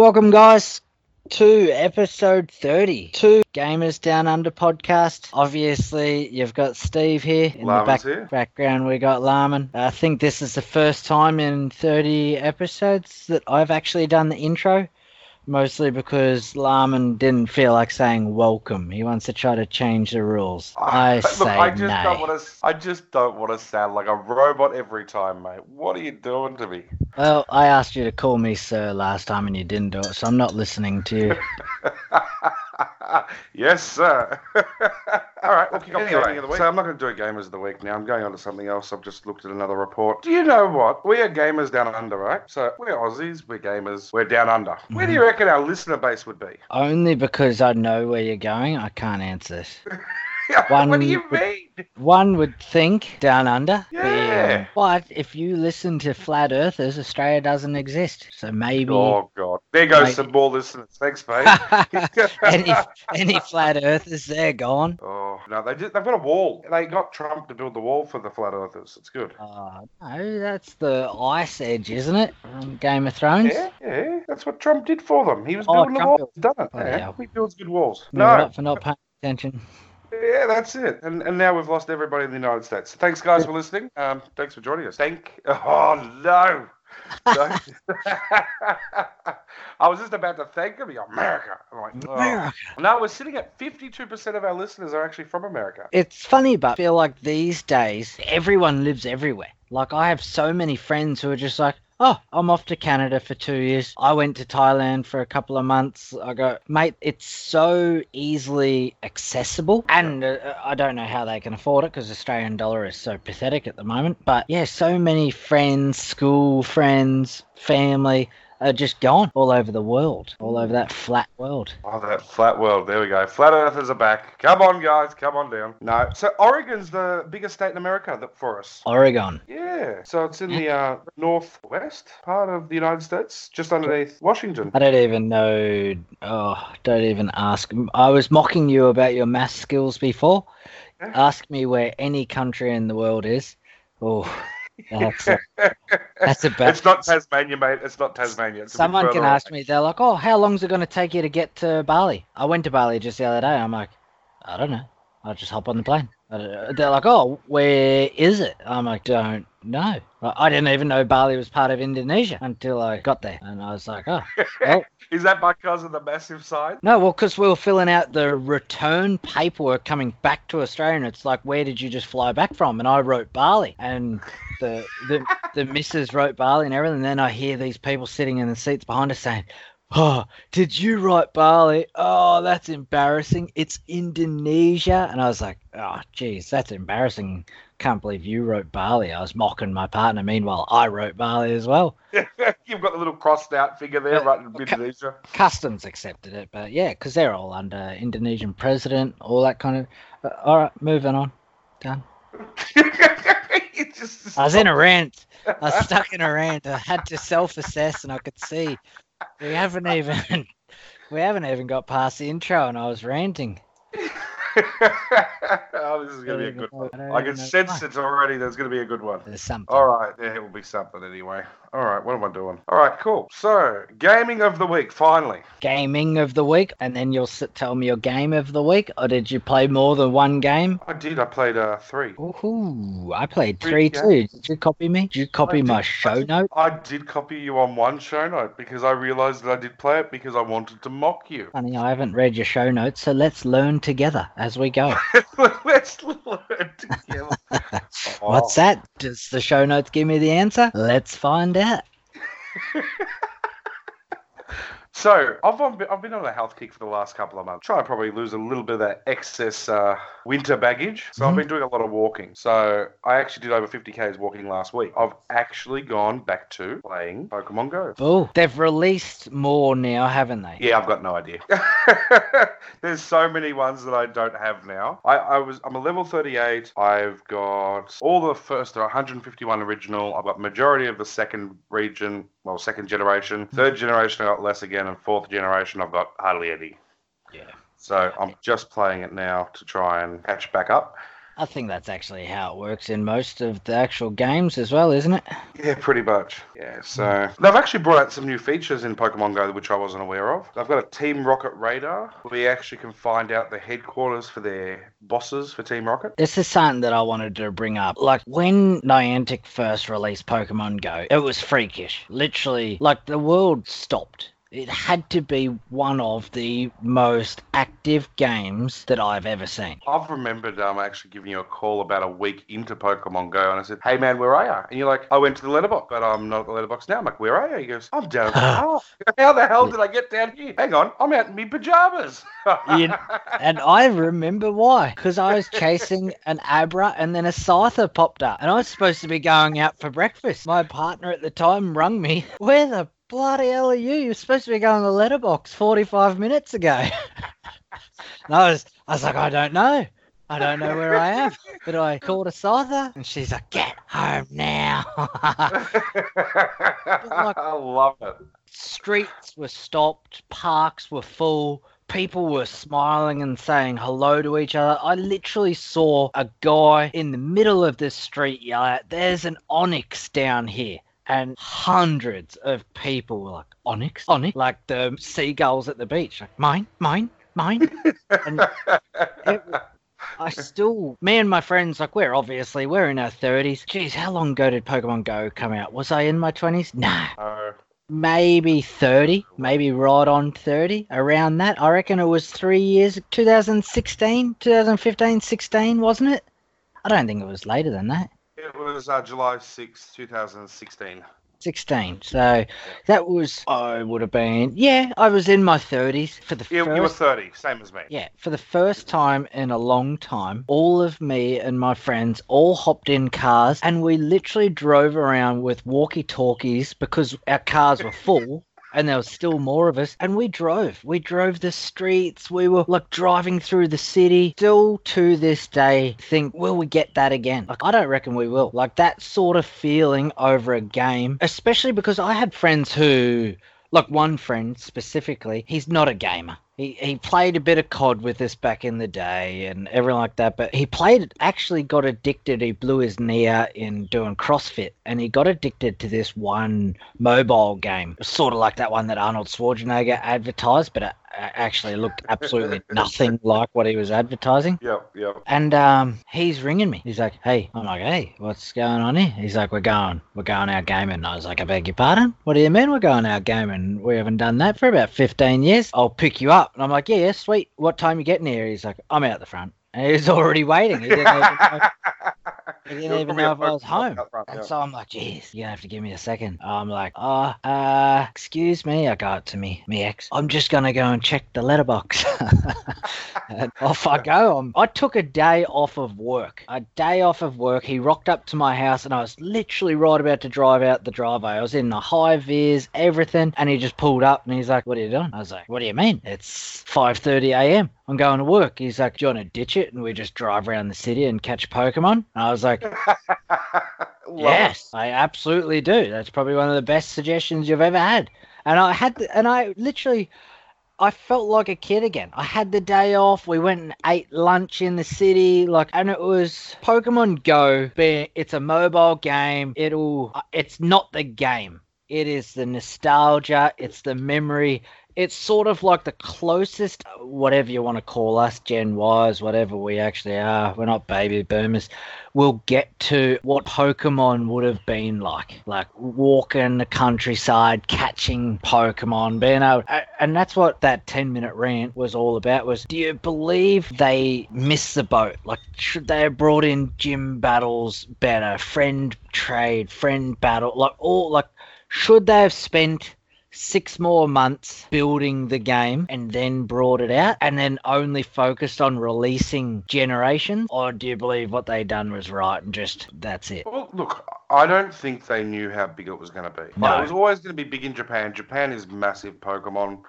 Welcome, guys, to episode 32 Gamers Down Under podcast. Obviously, you've got Steve here. In the back- here. background, we got Larman. I think this is the first time in 30 episodes that I've actually done the intro. Mostly because Larman didn't feel like saying welcome. He wants to try to change the rules. I Look, say I just nay. don't want to. I just don't want to sound like a robot every time, mate. What are you doing to me? Well, I asked you to call me sir last time and you didn't do it, so I'm not listening to you. yes, sir. All right, we'll kick off Anyway, of the week. So I'm not going to do a gamers of the week now. I'm going on to something else. I've just looked at another report. Do you know what? We are gamers down under, right? So we're Aussies. We're gamers. We're down under. Where do you mm-hmm. reckon our listener base would be? Only because I know where you're going, I can't answer this. One what do you would- mean? One would think down under. Yeah. But if you listen to flat earthers, Australia doesn't exist. So maybe Oh God! There goes Mate. some more listeners. Thanks, mate. any any flat earthers, they're gone. Oh no, they did, they've got a wall. They got Trump to build the wall for the flat earthers. It's good. Oh, no, that's the ice edge, isn't it? From Game of Thrones. Yeah, yeah, that's what Trump did for them. He was Oh, building the Trump wall. He's done it. Oh, yeah, yeah. he builds good walls. No, up for not paying attention. Yeah, that's it. And and now we've lost everybody in the United States. Thanks, guys, for listening. Um, thanks for joining us. Thank. Oh no. No. I was just about to thank him. America. I'm like, oh. America. No, we're sitting at 52% of our listeners are actually from America. It's funny, but I feel like these days everyone lives everywhere. Like I have so many friends who are just like, "Oh, I'm off to Canada for two years. I went to Thailand for a couple of months." I go, mate, it's so easily accessible, and uh, I don't know how they can afford it because Australian dollar is so pathetic at the moment. But yeah, so many friends, school friends, family. Are just gone all over the world, all over that flat world. Oh, that flat world. There we go. Flat earthers are back. Come on, guys. Come on down. No. So Oregon's the biggest state in America that, for us. Oregon. Yeah. So it's in the uh, northwest part of the United States, just underneath Washington. I don't even know. Oh, don't even ask. I was mocking you about your math skills before. Yeah. Ask me where any country in the world is. Oh, that's a, that's a bad. It's not Tasmania, mate. It's not Tasmania. It's Someone can ask away. me. They're like, "Oh, how long's it going to take you to get to Bali?" I went to Bali just the other day. I'm like, I don't know. I'll just hop on the plane. Uh, they're like, "Oh, where is it?" I'm like, "Don't know." I didn't even know Bali was part of Indonesia until I got there, and I was like, "Oh, well." Is that because of the massive sign? No, well, because we were filling out the return paperwork coming back to Australia, and it's like, where did you just fly back from? And I wrote Bali, and the the the missus wrote Bali and everything. And then I hear these people sitting in the seats behind us saying, "Oh, did you write Bali? Oh, that's embarrassing. It's Indonesia." And I was like, "Oh, geez, that's embarrassing. Can't believe you wrote Bali." I was mocking my partner. Meanwhile, I wrote Bali as well. You've got the little crossed out figure there, right in Indonesia. customs accepted it, but yeah, because they're all under Indonesian president, all that kind of. Uh, all right, moving on. Done. Just- I was in a rant. I was stuck in a rant. I had to self-assess, and I could see we haven't even we haven't even got past the intro, and I was ranting. oh, this is going to be a good one. I I can sense why. it already. There's going to be a good one. There's something. All right, it will be something anyway. All right, what am I doing? All right, cool. So, gaming of the week, finally. Gaming of the week, and then you'll sit, tell me your game of the week, or did you play more than one game? I did. I played uh, three. Ooh, I played Three three too. Did you copy me? Did you copy I my did- show I note? I did copy you on one show note because I realized that I did play it because I wanted to mock you. Honey, I haven't read your show notes, so let's learn together as we go. Let's learn together. What's that? Does the show notes give me the answer? Let's find out bet. So I've on, I've been on a health kick for the last couple of months. Trying to probably lose a little bit of that excess uh, winter baggage. So I've Mhm. been doing a lot of walking. So I actually did over 50 k's walking last week. I've actually gone back to playing Pokemon Go. Oh, they've released more now, haven't they? Yeah, I've got no idea. There's so many ones that I don't have now. I, I was I'm a level 38. I've got all the first there, 151 original. I've got majority of the second region, well, second generation. Third generation I got less again, and fourth generation I've got hardly any. Yeah. So I'm just playing it now to try and catch back up. I think that's actually how it works in most of the actual games as well, isn't it? Yeah, pretty much. Yeah, hmm. so they've actually brought out some new features in Pokemon Go which I wasn't aware of. They've got a Team Rocket radar where we actually can find out the headquarters for their bosses for Team Rocket. This is something that I wanted to bring up. Like when Niantic first released Pokemon Go, it was freakish. Literally, like the world stopped. It had to be one of the most active games that I've ever seen. I've remembered um, actually giving you a call about a week into Pokemon Go, and I said, "Hey man, where are you?" And you're like, "I went to the letterbox, but I'm not at the letterbox now." I'm like, "Where are you?" He goes, "I'm down park." How the hell did I get down here? Hang on, I'm out in my pajamas. You know, and I remember why. Because I was chasing an Abra and then a Scyther popped up. And I was supposed to be going out for breakfast. My partner at the time rung me. Where the bloody hell are you? You're supposed to be going to the letterbox 45 minutes ago. and I was, I was like, I don't know. I don't know where I am. But I called a Scyther and she's like, get home now. I love it. Streets were stopped, parks were full, people were smiling and saying hello to each other. I literally saw a guy in the middle of the street yell out, There's an Onix down here. And hundreds of people were like, Onix? Onix? Like the seagulls at the beach. Like, mine, mine, mine. and it, I still, me and my friends, like, we're obviously, we're in our 30s. Geez, how long ago did Pokemon Go come out? Was I in my 20s? Nah Oh, maybe 30, maybe right on 30, around that. I reckon it was three years, 2016, 2015, 16, wasn't it? I don't think it was later than that. It was uh, July sixth, 2016. 16. So that was, I would have been, yeah, I was in my 30s for the You, first. you were 30, same as me. Yeah, for the first time in a long time, all of me and my friends all hopped in cars and we literally drove around with walkie talkies because our cars were full. And there was still more of us, and we drove. We drove the streets. We were like driving through the city. Still to this day, think, will we get that again? Like, I don't reckon we will. Like that sort of feeling over a game, especially because I had friends who, like one friend specifically, he's not a gamer. He, he played a bit of COD with us back in the day and everything like that, but he played, it, actually got addicted. He blew his knee out in doing CrossFit and he got addicted to this one mobile game, sort of like that one that Arnold Schwarzenegger advertised, but it actually looked absolutely nothing like what he was advertising. Yep, yep. And um, he's ringing me. He's like, "Hey," I'm like, "Hey, what's going on here?" He's like, "We're going, we're going out gaming." And I was like, "I beg your pardon? What do you mean we're going out gaming? We haven't done that for about 15 years. I'll pick you up." And I'm like, "Yeah, yeah, sweet. What time you getting here?" He's like, "I'm out the front." And he was already waiting. He didn't even know if I was home. front, And yeah. so I'm like, "Jeez, you're gonna have to give me a second. I'm like, "Oh, uh, excuse me." I go to me, me ex. I'm just gonna go and check the letterbox. and off I go. I'm, I took a day off of work. A day off of work. He rocked up to my house, and I was literally right about to drive out the driveway. I was in the high vis, everything, and he just pulled up, and he's like, "What are you doing?" I was like, "What do you mean? It's 5:30 a.m. I'm going to work." He's like, "Do you want to ditch it?" And we just drive around the city and catch Pokemon. And I was like, Yes, I absolutely do. That's probably one of the best suggestions you've ever had. And I had, the, and I literally, I felt like a kid again. I had the day off. We went and ate lunch in the city, like, and it was Pokemon Go. Being, it's a mobile game. It'll, it's not the game. It is the nostalgia. It's the memory. It's sort of like the closest, whatever you want to call us, Gen Ys, whatever we actually are. We're not baby boomers we'll get to what Pokemon would have been like. Like walking the countryside, catching Pokemon, being able and that's what that 10 minute rant was all about was do you believe they missed the boat? Like should they have brought in gym battles better, friend trade, friend battle, like all like should they have spent six more months building the game and then brought it out and then only focused on releasing generations? Or do you believe what they done was right and just that's it? Well, look, I don't think they knew how big it was going to be. No. It was always going to be big in Japan. Japan is massive Pokemon,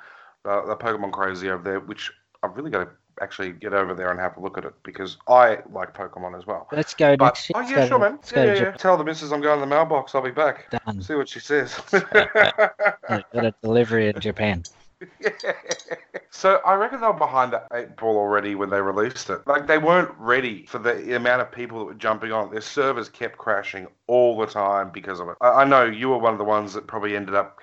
uh, the Pokemon crazy over there, which I've really got to actually get over there and have a look at it because I like Pokemon as well. Let's go But, next oh, yeah, sure, man. Yeah, yeah, yeah. Tell the missus I'm going to the mailbox. I'll be back. Done. See what she says. Got a delivery in Japan. Yeah. So I reckon they were behind the eight ball already when they released it. Like they weren't ready for the amount of people that were jumping on. Their servers kept crashing all the time because of it. I, I know you were one of the ones that probably ended up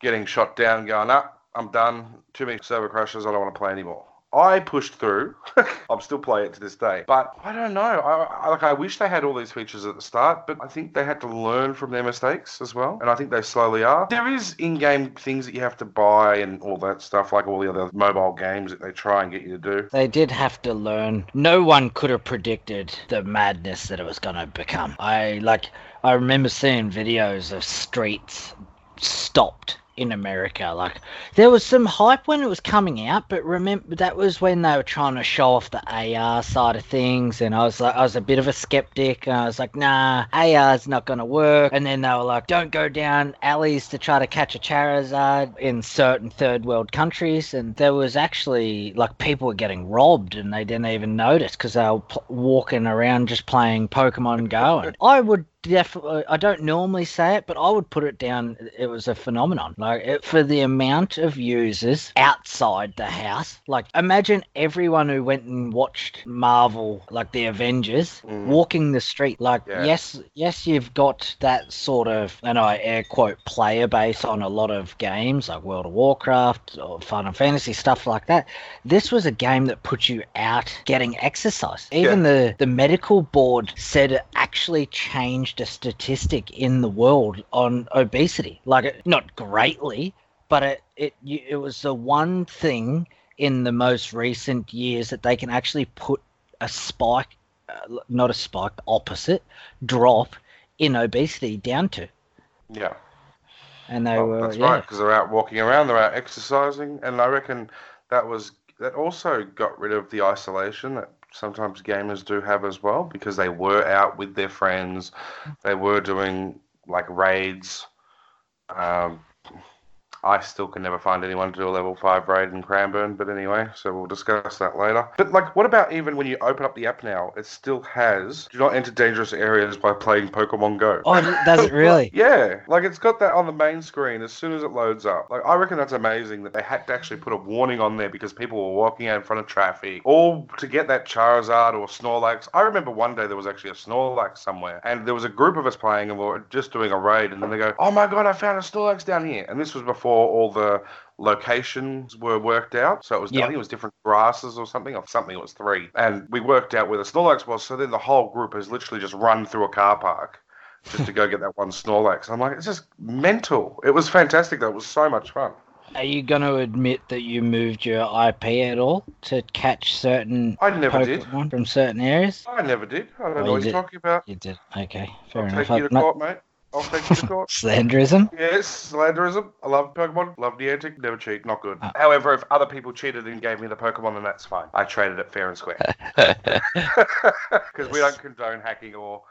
getting shot down, going, "Ah, I'm done. Too many server crashes. I don't want to play anymore." I pushed through. I'm still playing it to this day, but I don't know. I, I like. I wish they had all these features at the start, but I think they had to learn from their mistakes as well, and I think they slowly are. There is in-game things that you have to buy and all that stuff, like all the other mobile games that they try and get you to do. They did have to learn. No one could have predicted the madness that it was going to become. I like. I remember seeing videos of streets stopped in America. Like there was some hype when it was coming out, but remember that was when they were trying to show off the AR side of things, and I was like, I was a bit of a skeptic, and I was like, nah, AR's not gonna work. And then they were like, don't go down alleys to try to catch a Charizard in certain third world countries, and there was actually like people were getting robbed, and they didn't even notice because they were pl- walking around just playing Pokemon Go. And I would definitely i don't normally say it but i would put it down it was a phenomenon. Like it, for the amount of users outside the house like imagine everyone who went and watched marvel like the avengers Mm. walking the street. Like Yeah. yes yes you've got that sort of and i air quote player base on a lot of games like world of warcraft or final fantasy stuff like that. This was a game that put you out getting exercise. Even the the medical board said it actually changed a statistic in the world on obesity like not greatly but it it it was the one thing in the most recent years that they can actually put a spike uh, not a spike opposite drop in obesity down to Yeah. and they Well, were that's yeah. right, because they're out walking around, they're out exercising, and I reckon that was that also got rid of the isolation that sometimes gamers do have as well, because they were out with their friends, they were doing like raids. Um, I still can never find anyone to do a level five raid in Cranbourne, but anyway, so we'll discuss that later. But like, what about even when you open up the app now? It still has do not enter dangerous areas by playing Pokemon Go. oh does it really Yeah, like it's got that on the main screen as soon as it loads up. Like I reckon that's amazing that they had to actually put a warning on there because people were walking out in front of traffic, all to get that Charizard or Snorlax. I remember one day there was actually a Snorlax somewhere, and there was a group of us playing, and we were just doing a raid, and then they go, "Oh my god, I found a Snorlax down here!" And this was before all the locations were worked out. So it was, I think it was different grasses or something, or something. It was three, and we worked out where the Snorlax was. So then the whole group has literally just run through a car park just to go get that one Snorlax. I'm like, it's just mental. It was fantastic though. It was so much fun. are you going to admit that you moved your ip at all to catch certain I never did. pokemon from certain areas I never did. I don't Oh, know you what did. you're talking about. you did okay fair I'll enough take you to not- court, mate. I'll take you to court. slanderism Yes, slanderism. I love Pokemon. Love the Niantic. Never cheat. Not good. Ah. However, if other people cheated and gave me the Pokemon, then that's fine. I traded it fair and square. Because we don't condone hacking or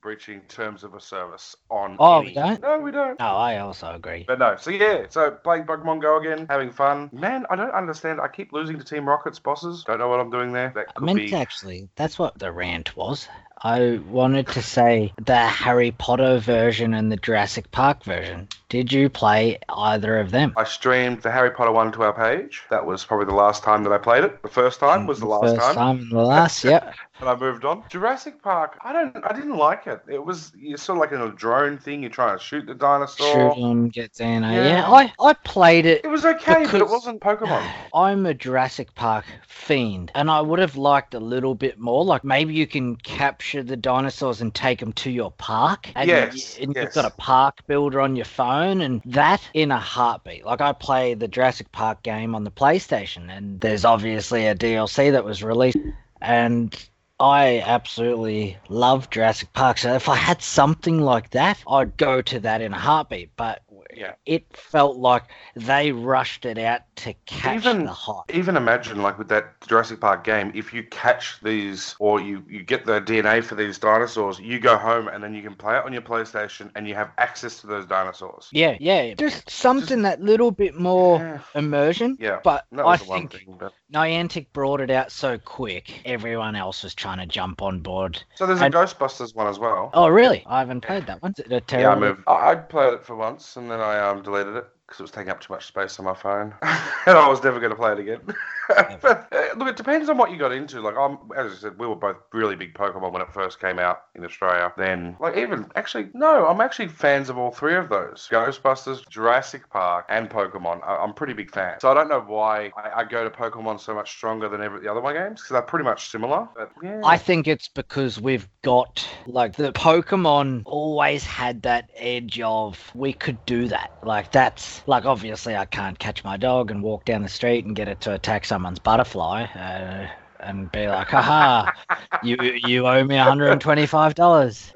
breaching terms of a service on. Oh, any- we don't? No, we don't. no i also agree But no, so yeah, so playing Pokemon Go again, having fun. Man, I don't understand. I keep losing to Team Rocket's bosses. Don't know what I'm doing there. That I could meant be. actually. That's what the rant was. I wanted to say the Harry Potter version and the Jurassic Park version. Did you play either of them? I streamed the Harry Potter one to our page. That was probably the last time that I played it. The first time was the mm, last First time. time the last. Yep. and I moved on. Jurassic Park, I don't, I didn't like it. It was you're sort of like in a drone thing. You're trying to shoot the dinosaur. Shoot 'em, get DNA. Eh? Yeah. Yeah, I, I played it. It was okay, but it wasn't Pokemon. I'm a Jurassic Park fiend, and I would have liked a little bit more. Like maybe you can capture the dinosaurs and take them to your park, and, Yes, y- and yes. you've got a park builder on your phone, and that in a heartbeat. Like I play the Jurassic Park game on the PlayStation, and there's obviously a DLC that was released, and I absolutely love Jurassic Park. So if I had something like that, I'd go to that in a heartbeat. But Yeah. it felt like they rushed it out to catch Even- the hype. Even imagine, like with that Jurassic Park game, if you catch these or you, you get the DNA for these dinosaurs, you go home and then you can play it on your PlayStation and you have access to those dinosaurs. Yeah, yeah. Just something that little bit more Yeah. immersion. Yeah, But That I was the think thing. But... Niantic brought it out so quick, everyone else was trying to jump on board. So there's a And- Ghostbusters one as well. Oh, really? I haven't played that one. Is it a Yeah, I moved. I played it for once and then I um, deleted it because it was taking up too much space on my phone, and I was never going to play it again. but uh, look, it depends on what you got into. Like I'm, as I said, we were both really big Pokemon when it first came out in Australia. Then, like even actually, no, I'm actually fans of all three of those: Ghostbusters, Jurassic Park, and Pokemon. I, am pretty big fan. So I don't know why I, I, go to Pokemon so much stronger than every the other one games because they're pretty much similar. But, yeah. I think it's because we've got like the Pokemon always had that edge of we could do that. Like that's like obviously I can't catch my dog and walk down the street and get it to attack someone's butterfly. Uh, and be like, haha, you you owe me $125.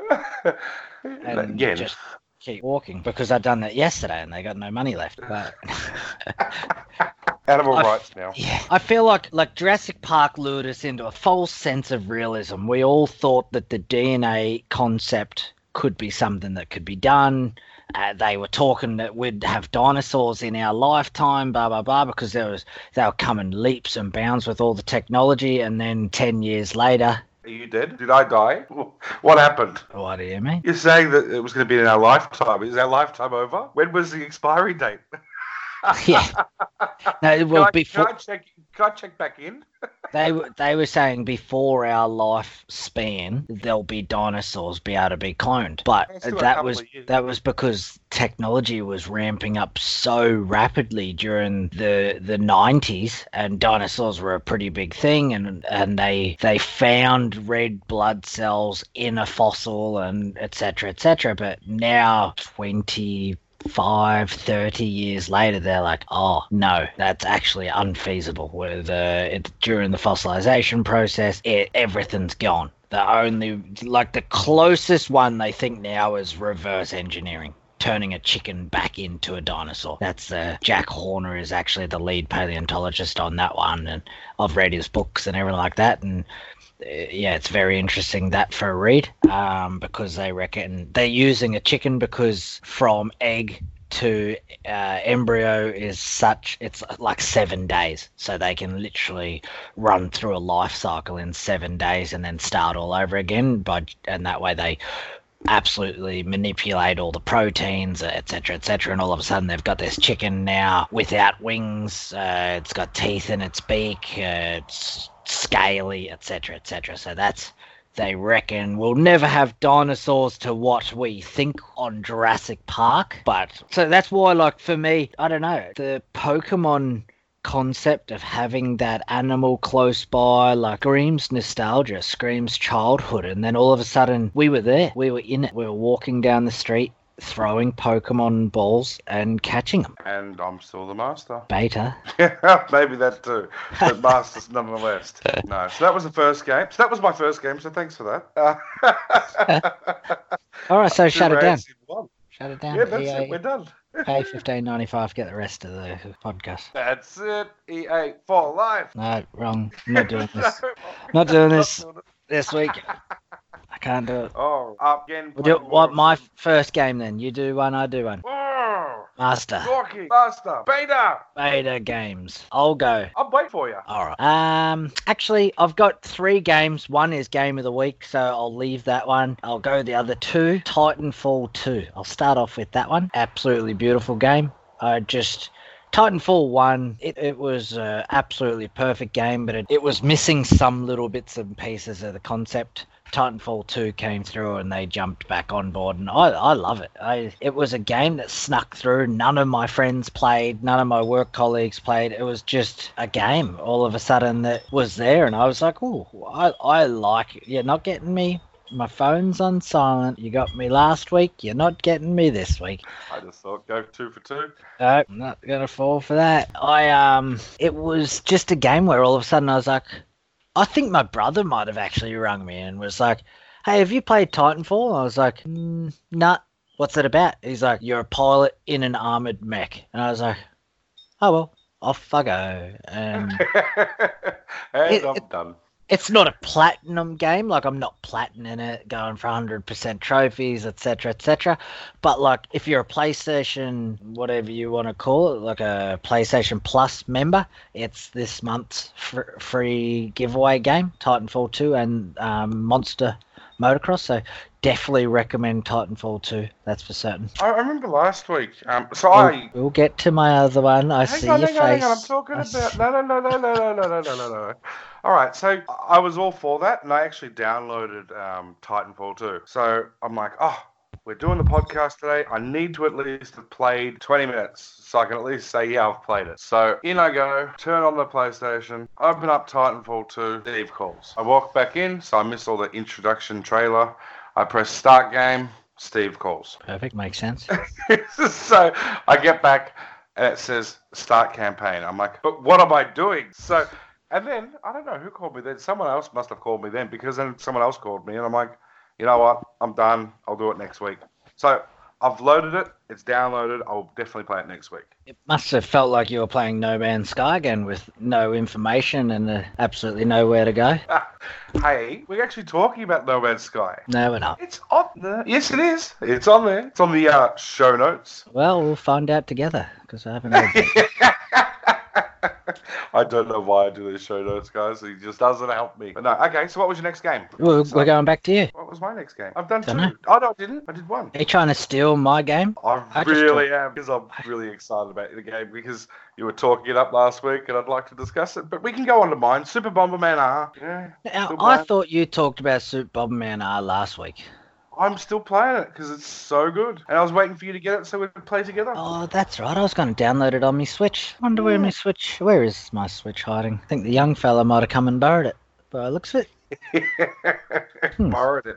And just keep walking because I'd done that yesterday and they got no money left. But Animal I- rights now. yeah, I feel like like Jurassic Park lured us into a false sense of realism. We all thought that the DNA concept could be something that could be done. Uh, they were talking that we'd have dinosaurs in our lifetime, blah blah blah, because there was they were coming leaps and bounds with all the technology, and then ten years later, Are you dead? Did I die? What happened? what do you mean? You're saying that it was going to be in our lifetime. Is our lifetime over? When was the expiry date? yeah, no, Can, well I, before can I check? Can I check back in? they were they were saying before our lifespan there'll be dinosaurs be able to be cloned, but It's still a that was that was because technology was ramping up so rapidly during the the 90s and dinosaurs were a pretty big thing and and they they found red blood cells in a fossil and etc etc but now 20 five, 30 years later, they're like, oh, no, that's actually unfeasible. With uh, it, during the fossilization process, it, everything's gone. The only, like, the closest one they think now is reverse engineering. Turning a chicken back into a dinosaur. That's uh, Jack Horner is actually the lead paleontologist on that one, and I've read his books and everything like that. And yeah, it's very interesting that for a read um, because they reckon they're using a chicken because from egg to uh, embryo is such it's like seven days. So they can literally run through a life cycle in seven days and then start all over again but and that way they absolutely manipulate all the proteins etc etc and all of a sudden they've got this chicken now without wings uh, it's got teeth in its beak uh, it's scaly etc etc so that's they reckon we'll never have dinosaurs to what we think on Jurassic Park. But so that's why, like, for me, I don't know, the Pokemon concept of having that animal close by, like, screams nostalgia, screams childhood. And then all of a sudden, we were there, we were in it, we were walking down the street. Throwing Pokemon balls and catching them. And I'm still the master. Beta. Maybe that too. But masters nonetheless. No. So that was the first game. So that was my first game. So thanks for that. Uh, All right, so shut it down. rounds in one. Shut it down. Yeah, that's EA, it. We're done. Pay fifteen ninety five. Get the rest of the podcast. That's it. EA for life. No, wrong. I'm not doing this. Not doing this this week. I can't do it. Oh, up again. We'll do what my first game then. You do one, I do one. Master. Dorky, master, beta. Beta games. I'll go. I'll wait for you. All right. Um, actually, I've got three games. One is game of the week, so I'll leave that one. I'll go the other two. Titanfall 2. I'll start off with that one. Absolutely beautiful game. I just. Titanfall 1, it, it was absolutely perfect game, but it, it was missing some little bits and pieces of the concept. Titanfall 2 came through and they jumped back on board, and I, I love it. I, it was a game that snuck through. None of my friends played, none of my work colleagues played. It was just a game all of a sudden that was there, and I was like, oh, I, I like it. You're not getting me. My phone's on silent. You got me last week. You're not getting me this week. I just thought go two for two. No, I'm not gonna fall for that. I um, it was just a game where all of a sudden I was like, I think my brother might have actually rung me and was like, "Hey, have you played Titanfall?" I was like, mm, "Nah, what's it about?" He's like, "You're a pilot in an armored mech," and I was like, "Oh well, off I go." And and It- I'm it- done. It's not a platinum game like i'm not platinum it going for 100% trophies etc etc but like if you're a playstation whatever you want to call it like a playstation plus member it's this month's fr- free giveaway game titanfall 2 and um, monster motocross so definitely recommend Titanfall 2. That's for certain. I remember last week. Um, so We'll, I. we'll get to my other one. I Hang see on, your hang on, face. hang on. I'm talking I about. No, no, no, no, no, no, no, no, no, no. All right, so I was all for that, and I actually downloaded um, Titanfall 2. So I'm like, oh, we're doing the podcast today. I need to at least have played 20 minutes so I can at least say, yeah, I've played it. So in I go, turn on the PlayStation, open up Titanfall 2, Steve calls. I walk back in, so I miss all the introduction trailer. I press start game, Steve calls. Perfect, makes sense. so I get back and it says start campaign. I'm like, but what am I doing? So, and then I don't know who called me then. Someone else must have called me then because then someone else called me and I'm like, you know what? I'm done. I'll do it next week. So I've loaded it. It's downloaded. I'll definitely play it next week. It must have felt like you were playing No Man's Sky again with no information and uh, absolutely nowhere to go. hey, we're actually talking about No Man's Sky. No, we're not. It's on there. Yes, it is. It's on there. It's on the uh, show notes. Well, we'll find out together because I haven't heard that. I don't know why I do these show notes, guys. He just doesn't help me. But no, okay. So what was your next game? We're, So- we're going back to you. What was my next game? I've done Dunno. two. Oh no, I didn't. I did one. Are you trying to steal my game? I I really am because I'm really excited about the game because you were talking it up last week and I'd like to discuss it. But we can go on to mine. Super Bomberman R. Yeah, Now, I thought you talked about Super Bomberman R last week. I'm still playing it because it's so good. And I was waiting for you to get it so we could play together. Oh, that's right. I was going to download it on my Switch. Wonder where my Switch. Where is my Switch hiding? I think the young fella might have come and borrowed it. But it looks of it. Hmm. borrowed it.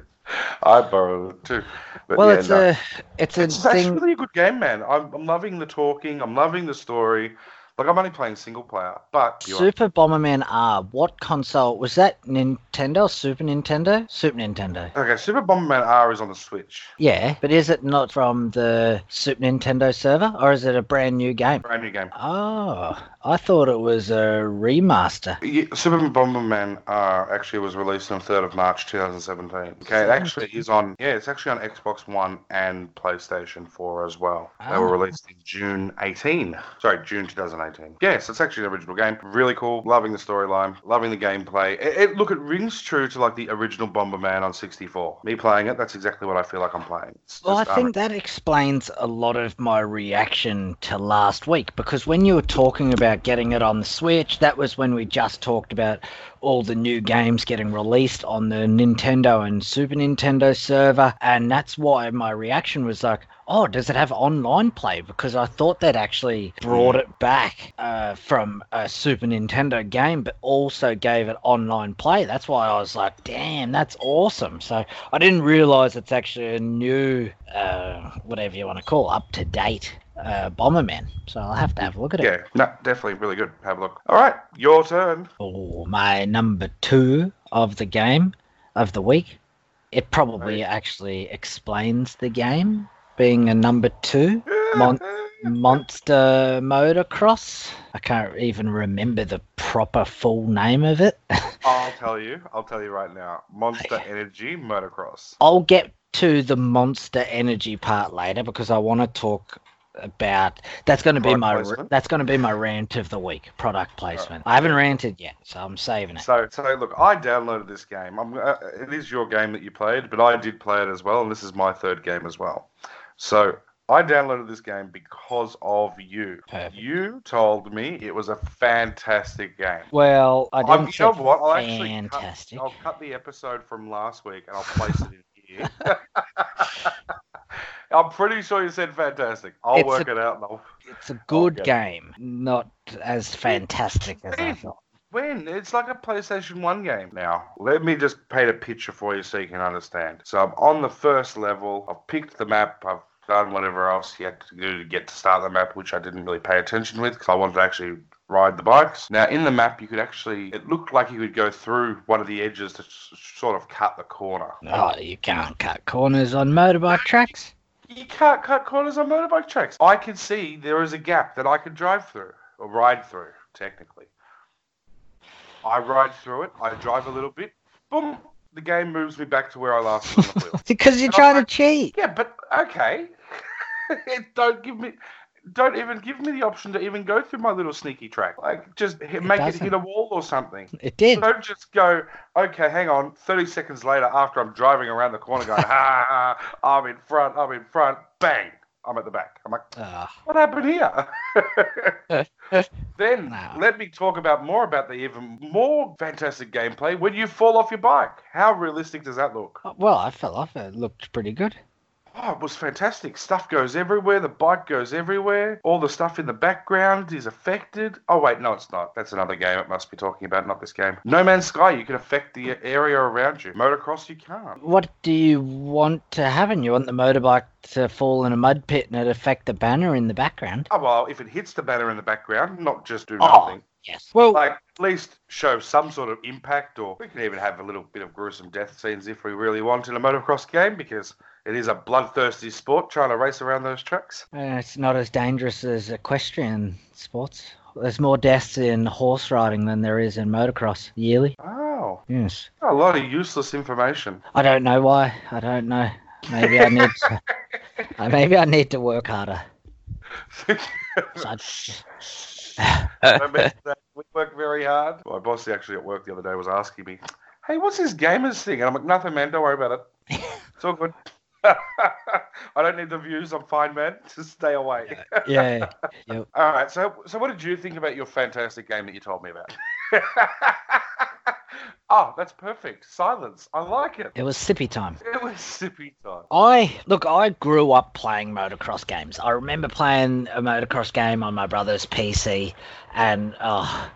I borrowed it too. But Well, yeah, it's no. a it's a It's thing. actually a good game, man. I'm, I'm loving the talking. I'm loving the story. Like I'm only playing single player, but Super Bomberman R. What console was that? Nintendo, Super Nintendo, Super Nintendo. okay. Super Bomberman R is on the Switch. Yeah, but is it not from the Super Nintendo server, or is it a brand new game? Brand new game. Oh, I thought it was a remaster. Yeah, Super Bomberman R actually was released on 3rd of March 2017. Okay, it actually is on. Yeah, it's actually on Xbox One and PlayStation 4 as well. They were Ah. released in June 18. Sorry, June 2018. Yes, it's actually an original game. Really cool. Loving the storyline. Loving the gameplay. It, it look, it rings true to like the original Bomberman on 64. Me playing it, that's exactly what I feel like I'm playing. It's Well, I just, um, think that explains a lot of my reaction to last week because when you were talking about getting it on the Switch, that was when we just talked about all the new games getting released on the Nintendo and Super Nintendo server, and that's why my reaction was like, oh, does it have online play? Because I thought they'd actually brought it back uh, from a Super Nintendo game, but also gave it online play. That's why I was like, damn, that's awesome. So I didn't realize it's actually a new, uh, whatever you want to call, up to date uh, Bomberman. So I'll have to have a look at it. yeah, no, definitely really good. Have a look. All right, your turn. Oh, my number two of the game of the week. It probably Right. actually explains the game being a number two. Mon- Monster Motocross. I can't even remember the proper full name of it. I'll tell you. I'll tell you right now. Monster Energy Motocross. I'll get to the Monster Energy part later because I want to talk about that's going to be my placement? that's going to be my rant of the week product placement i haven't ranted yet so i'm saving it So, so look, I downloaded this game. I'm, uh, it is your game that you played, but I did play it as well, and this is my third game as well. So, I downloaded this game because of you. Perfect. You told me it was a fantastic game. well i I'm- didn't you say know what? I'll actually fantastic Cut, I'll cut the episode from last week and I'll place it in here. I'm pretty sure you said fantastic. I'll It's work a- it out and I'll it's a good game not as fantastic as i thought When? It's like a PlayStation 1 game now. Let me just paint a picture for you so you can understand. So I'm on the first level. I've picked the map. I've done whatever else you had to do to get to start the map, which I didn't really pay attention with because I wanted to actually ride the bikes. Now, in the map, you could actually, it looked like you could go through one of the edges to sort of cut the corner. oh you can't cut corners on motorbike tracks You can't cut corners on motorbike tracks. I can see there is a gap that I can drive through, or ride through, technically. I ride through it, I drive a little bit, boom, the game moves me back to where I last was on the wheel. because you're And I'm trying to like- cheat Yeah, but okay. It don't give me. don't even give me the option to even go through my little sneaky track. Like, just hit, make it doesn't. hit a wall or something. It did. Don't just go, okay, hang on, 30 seconds later after I'm driving around the corner going, ha, ha, I'm in front, I'm in front, bang, I'm at the back. I'm like, Ah, what happened here? then No. let me talk about more about the even more fantastic gameplay when you fall off your bike. How realistic does that look? well, I fell off. It looked pretty good. Oh, it was fantastic. Stuff goes everywhere. The bike goes everywhere. All the stuff in the background is affected. Oh, wait, no, it's not. That's another game it must be talking about, not this game. No Man's Sky, you can affect the area around you. Motocross, you can't. What do you want to happen? You want the motorbike to fall in a mud pit and it affect the banner in the background? Oh, well, if it hits the banner in the background, not just do Oh. nothing. Yes. Well, Like, at least show some sort of impact, or we can even have a little bit of gruesome death scenes if we really want in a motocross game, because it is a bloodthirsty sport trying to race around those tracks. uh, it's not as dangerous as equestrian sports. There's more deaths in horse riding than there is in motocross yearly. Oh, Yes. a lot of useless information. I don't know why. I don't know. Maybe I need to. maybe I need to work harder. So I- I that we work very hard. My boss actually at work the other day was asking me, "Hey, what's this gamers thing?" And I'm like, "Nothing, man. Don't worry about it. It's all good. I don't need the views. I'm fine, man. Just stay away." yeah. Yep. All right. So, so what did you think about your fantastic game that you told me about? Oh, that's perfect. Silence. I like it. It was sippy time. It was sippy time. I look. I grew up playing motocross games. I remember playing a motocross game on my brother's PC, and uh,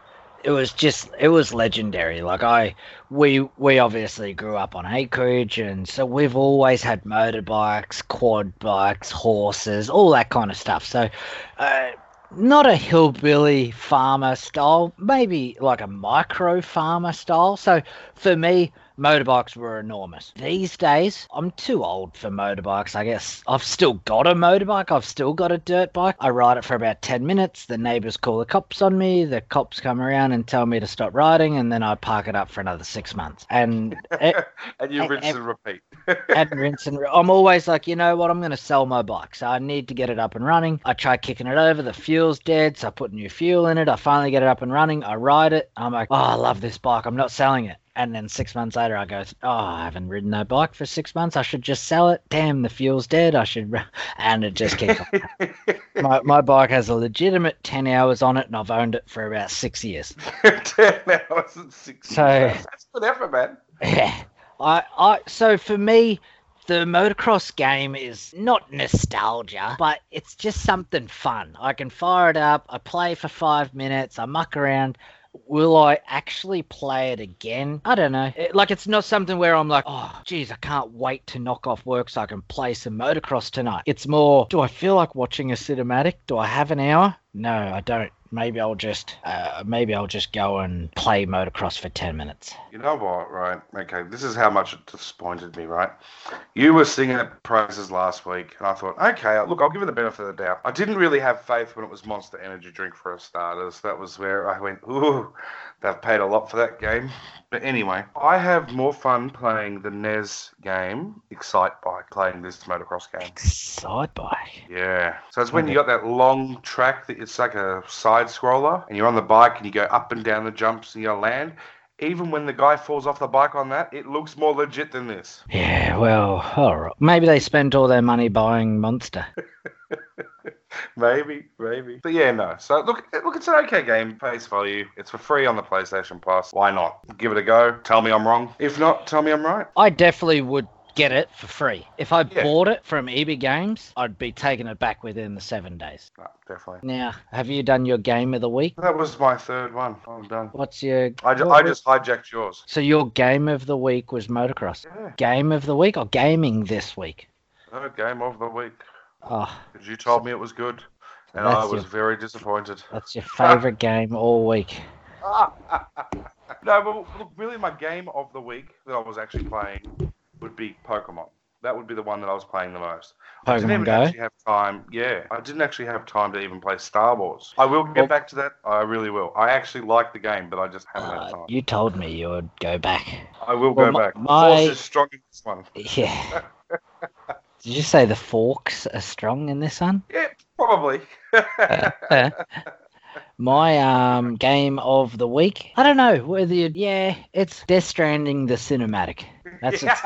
it was just it was legendary. Like I, we we obviously grew up on acreage, and so we've always had motorbikes, quad bikes, horses, all that kind of stuff. So. Uh, not a hillbilly farmer style, maybe like a micro farmer style. So for me, motorbikes were enormous. These days, I'm too old for motorbikes, I guess. I've still got a motorbike, I've still got a dirt bike. I ride it for about 10 minutes, the neighbors call the cops on me, the cops come around and tell me to stop riding, and then I park it up for another six months. And it, and you and- rinse and- and repeat. and rinse and I'm always like, you know what, I'm going to sell my bike, so I need to get it up and running. I try kicking it over, the fuel's dead, so I put new fuel in it. I finally get it up and running. I ride it. I'm like, oh, I love this bike. I'm not selling it. And then six months later, I go, oh, I haven't ridden that bike for six months. I should just sell it. Damn, the fuel's dead. I should, and it just keeps. on. my my bike has a legitimate ten hours on it, and I've owned it for about six years. Ten hours and six. So- minutes. that's good effort, man. Yeah. I, I so for me the motocross game is not nostalgia, but it's just something fun. I can fire it up, I play for five minutes, I muck around. Will I actually play it again? I don't know. It- like, it's not something where I'm like, oh, geez, I can't wait to knock off work so I can play some motocross tonight. It's more, do I feel like watching a cinematic? Do I have an hour? No, I don't. Maybe I'll just, uh, maybe I'll just go and play motocross for ten minutes. You know what, right? Okay, this is how much it disappointed me, right? You were singing at praises last week, and I thought, okay, look, I'll give it the benefit of the doubt. I didn't really have faith when it was Monster Energy Drink for a starters. That was where I went, ooh, they've paid a lot for that game. But anyway, I have more fun playing the NES game, Excite Bike, playing this motocross game. Side bike. Yeah. So it's when you got that long track that it's like a side scroller and you're on the bike and you go up and down the jumps and you land. Even when the guy falls off the bike on that, it looks more legit than this. Yeah, well, all right. Maybe they spent all their money buying Monster. Maybe, maybe. But yeah, no. So look, look, it's an okay game, face value. It's for free on the PlayStation Plus. Why not? Give it a go. Tell me I'm wrong. If not, tell me I'm right. I definitely would get it for free. If I Yeah. bought it from EB Games, I'd be taking it back within the seven days. No, definitely. Now, have you done your game of the week? That was my third one. I'm done. What's your? I, ju- what I just hijacked yours. So your game of the week was motocross. Yeah. Game of the week or gaming this week? Third game of the week. Oh, Because you told me it was good. And I was your- very disappointed. that's your favorite game all week. no, but look, really, my game of the week that I was actually playing would be Pokemon. That would be the one that I was playing the most. I didn't even Go. actually have time. Yeah, I didn't actually have time to even play Star Wars. I will get Well- back to that. I really will. I actually like the game, but I just haven't had Uh, time. you told me you would go back. I will well, go my- back. my- Force is strong in this one. Yeah. Did you say the forks are strong in this one? Yeah, probably. My um game of the week. I don't know whether you. Yeah, it's Death Stranding the cinematic. That's its,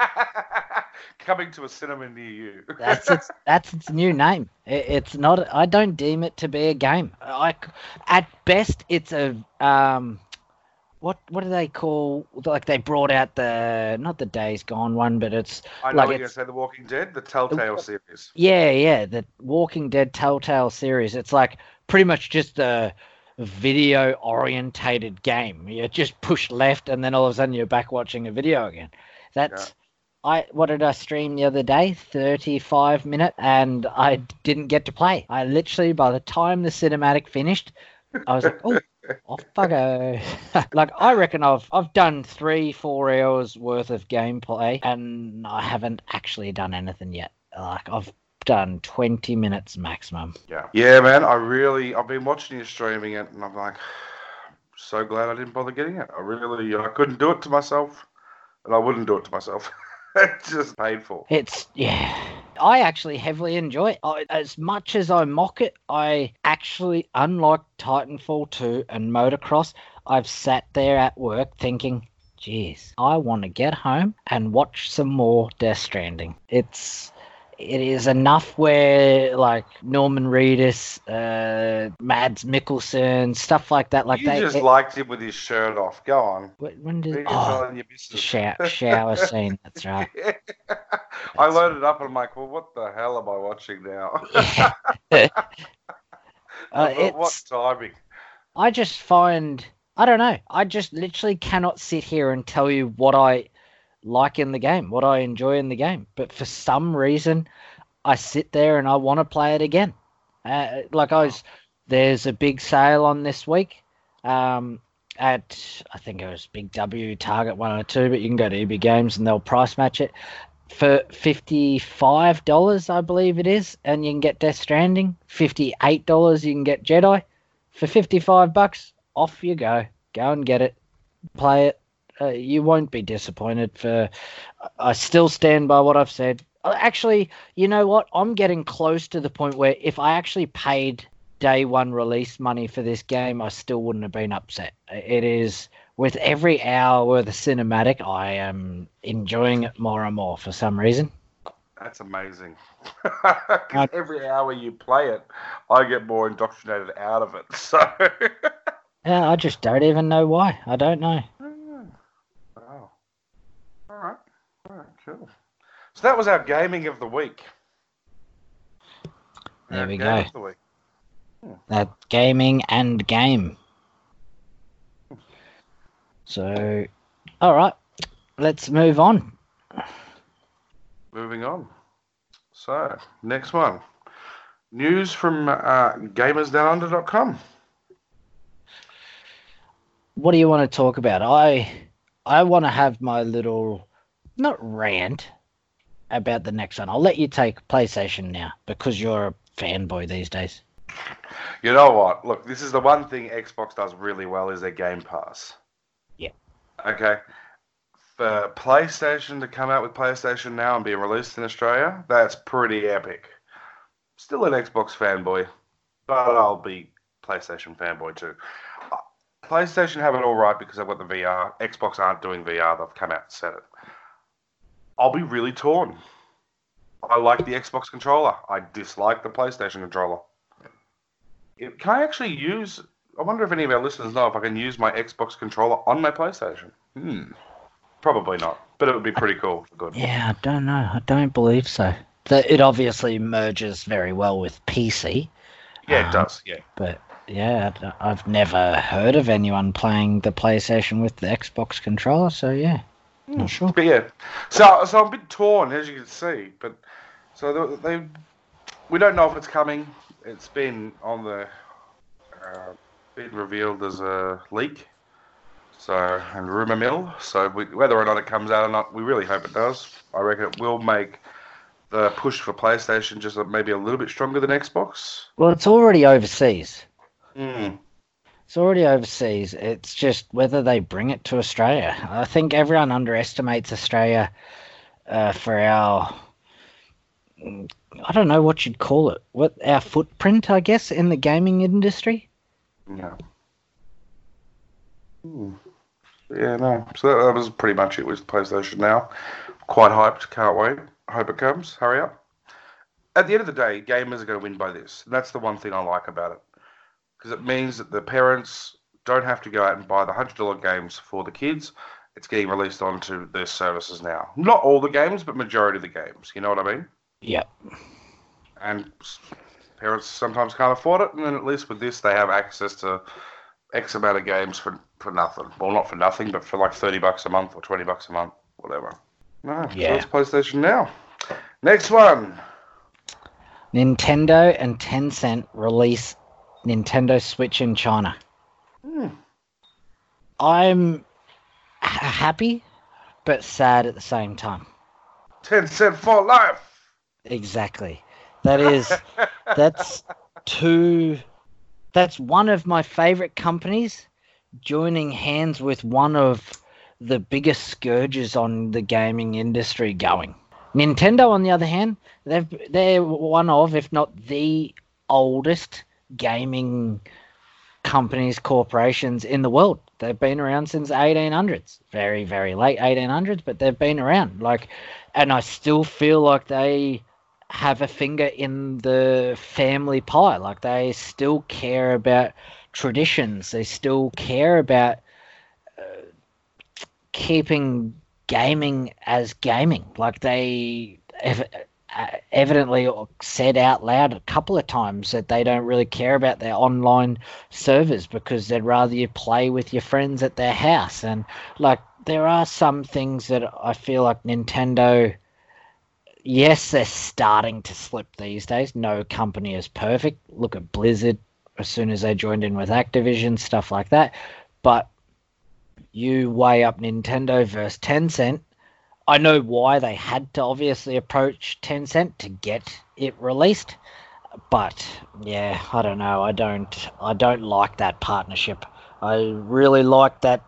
Coming to a cinema near you. that's its that's its new name. It, it's not. I don't deem it to be a game. I at best it's a um. What what do they call? Like they brought out the not the Days Gone one, but it's I know like what you're going to say, The Walking Dead, the Telltale series. Yeah, yeah, the Walking Dead Telltale series. It's like pretty much just a video orientated game. You just push left and then all of a sudden you're back watching a video again. That's I what did I stream the other day? 35 minute and I didn't get to play. I literally by the time the cinematic finished, I was like, "Oh, off I go." like I reckon I've I've done 3 4 hours worth of gameplay and I haven't actually done anything yet. Like I've done 20 minutes maximum. Yeah. Yeah, man. I really, I've been watching you streaming it, and I'm like, so glad I didn't bother getting it. I really, I couldn't do it to myself, and I wouldn't do it to myself. it's just painful. It's yeah. I actually heavily enjoy it. I, as much as I mock it, I actually, unlike Titanfall 2 and Motocross, I've sat there at work thinking, geez, I want to get home and watch some more Death Stranding. It's it is enough where like Norman Reedus, uh, Mads Mikkelsen, stuff like that. Like you they, just it- liked him with his shirt off. Go on. when did oh, shower, shower scene? That's right. I loaded up and I'm like, well, what the hell am I watching now? Uh, what, what timing? I just find I don't know. I just literally cannot sit here and tell you what I like in the game, what I enjoy in the game. But for some reason, I sit there and I want to play it again. Uh, like I was, there's a big sale on this week. Um, at I think it was Big W Target 102, but you can go to EB Games and they'll price match it for fifty-five dollars, I believe it is, and you can get Death Stranding. Fifty-eight dollars, you can get Jedi. For fifty-five bucks, off you go. Go and get it, play it. Uh, you won't be disappointed. For I still stand by what I've said. Uh, Actually, you know what? I'm getting close to the point where if I actually paid day one release money for this game, I still wouldn't have been upset. It is with every hour of cinematic, I am enjoying it more and more for some reason. That's amazing. every hour you play it, I get more indoctrinated out of it. So. Yeah, I just don't even know why. I don't know. Wow. All right. All right. Cool. So that was our gaming of the week. There Our we go. the week. That gaming and game. So, all right, let's move on. Moving on. So next one. News from uh, GamersDownUnder.com. What do you want to talk about? I I want to have my little not rant about the next one. I'll let you take PlayStation now because you're a fanboy these days. You know what? Look, this is the one thing Xbox does really well is their Game Pass. Yeah. Okay. For PlayStation to come out with PlayStation now and be released in Australia, that's pretty epic. Still an Xbox fanboy, but I'll be PlayStation fanboy too. Uh, PlayStation have it all right because they've got the VR. Xbox aren't doing VR. They've come out and said it. I'll be really torn. I like the Xbox controller. I dislike the PlayStation controller. It- Can I actually use? I wonder if any of our listeners know if I can use my Xbox controller on my PlayStation. Hmm. Probably not, but it would be pretty cool. Good. Yeah, I don't know. I don't believe so. The, it obviously merges very well with PC, Yeah, it Um, does. Yeah. but yeah, I've never heard of anyone playing the PlayStation with the Xbox controller. So yeah, not sure. But yeah, so so I'm a bit torn as you can see. But so they, they we don't know if it's coming. It's been on the uh, been revealed as a leak. So and rumor mill. So we, whether or not it comes out or not, we really hope it does. I reckon it will make the push for PlayStation just maybe a little bit stronger than Xbox. Well, it's already overseas. Mm. It's already overseas. It's just whether they bring it to Australia. I think everyone underestimates Australia uh, for our I don't know what you'd call it. What our footprint, I guess, in the gaming industry. Yeah. Hmm. Yeah, no. So that, that was pretty much it with PlayStation now. Quite hyped. Can't wait. Hope it comes. Hurry up. At the end of the day, gamers are going to win by this. And that's the one thing I like about it. Because it means that the parents don't have to go out and buy the $100 games for the kids. It's getting released onto their services now. Not all the games, but majority of the games. You know what I mean? Yep. And parents sometimes can't afford it. And then at least with this, they have access to X amount of games for, for nothing. Well, not for nothing, but for like 30 bucks a month or 20 bucks a month, whatever. No, Yeah. so it's PlayStation now. Next one. Nintendo and Tencent release Nintendo Switch in China. Hmm. I'm happy, but sad at the same time. Tencent for life. Exactly. That is, that's two, that's one of my favorite companies joining hands with one of the biggest scourges on the gaming industry going. Nintendo, on the other hand, they've, they're one of, if not the oldest gaming companies, corporations in the world. They've been around since 1800s, very, very late 1800s, but they've been around. Like, and I still feel like they have a finger in the family pie. Like they still care about traditions. They still care about uh, keeping gaming as gaming. Like they uh, Uh, evidently or said out loud a couple of times that they don't really care about their online servers because they'd rather you play with your friends at their house. And like there are some things that I feel like Nintendo yes, they're starting to slip these days. No company is perfect. Look at Blizzard as soon as they joined in with Activision, stuff like that. But you weigh up Nintendo versus Tencent. I know why they had to obviously approach Tencent to get it released, but yeah, I don't know. I don't. I don't like that partnership. I really like that.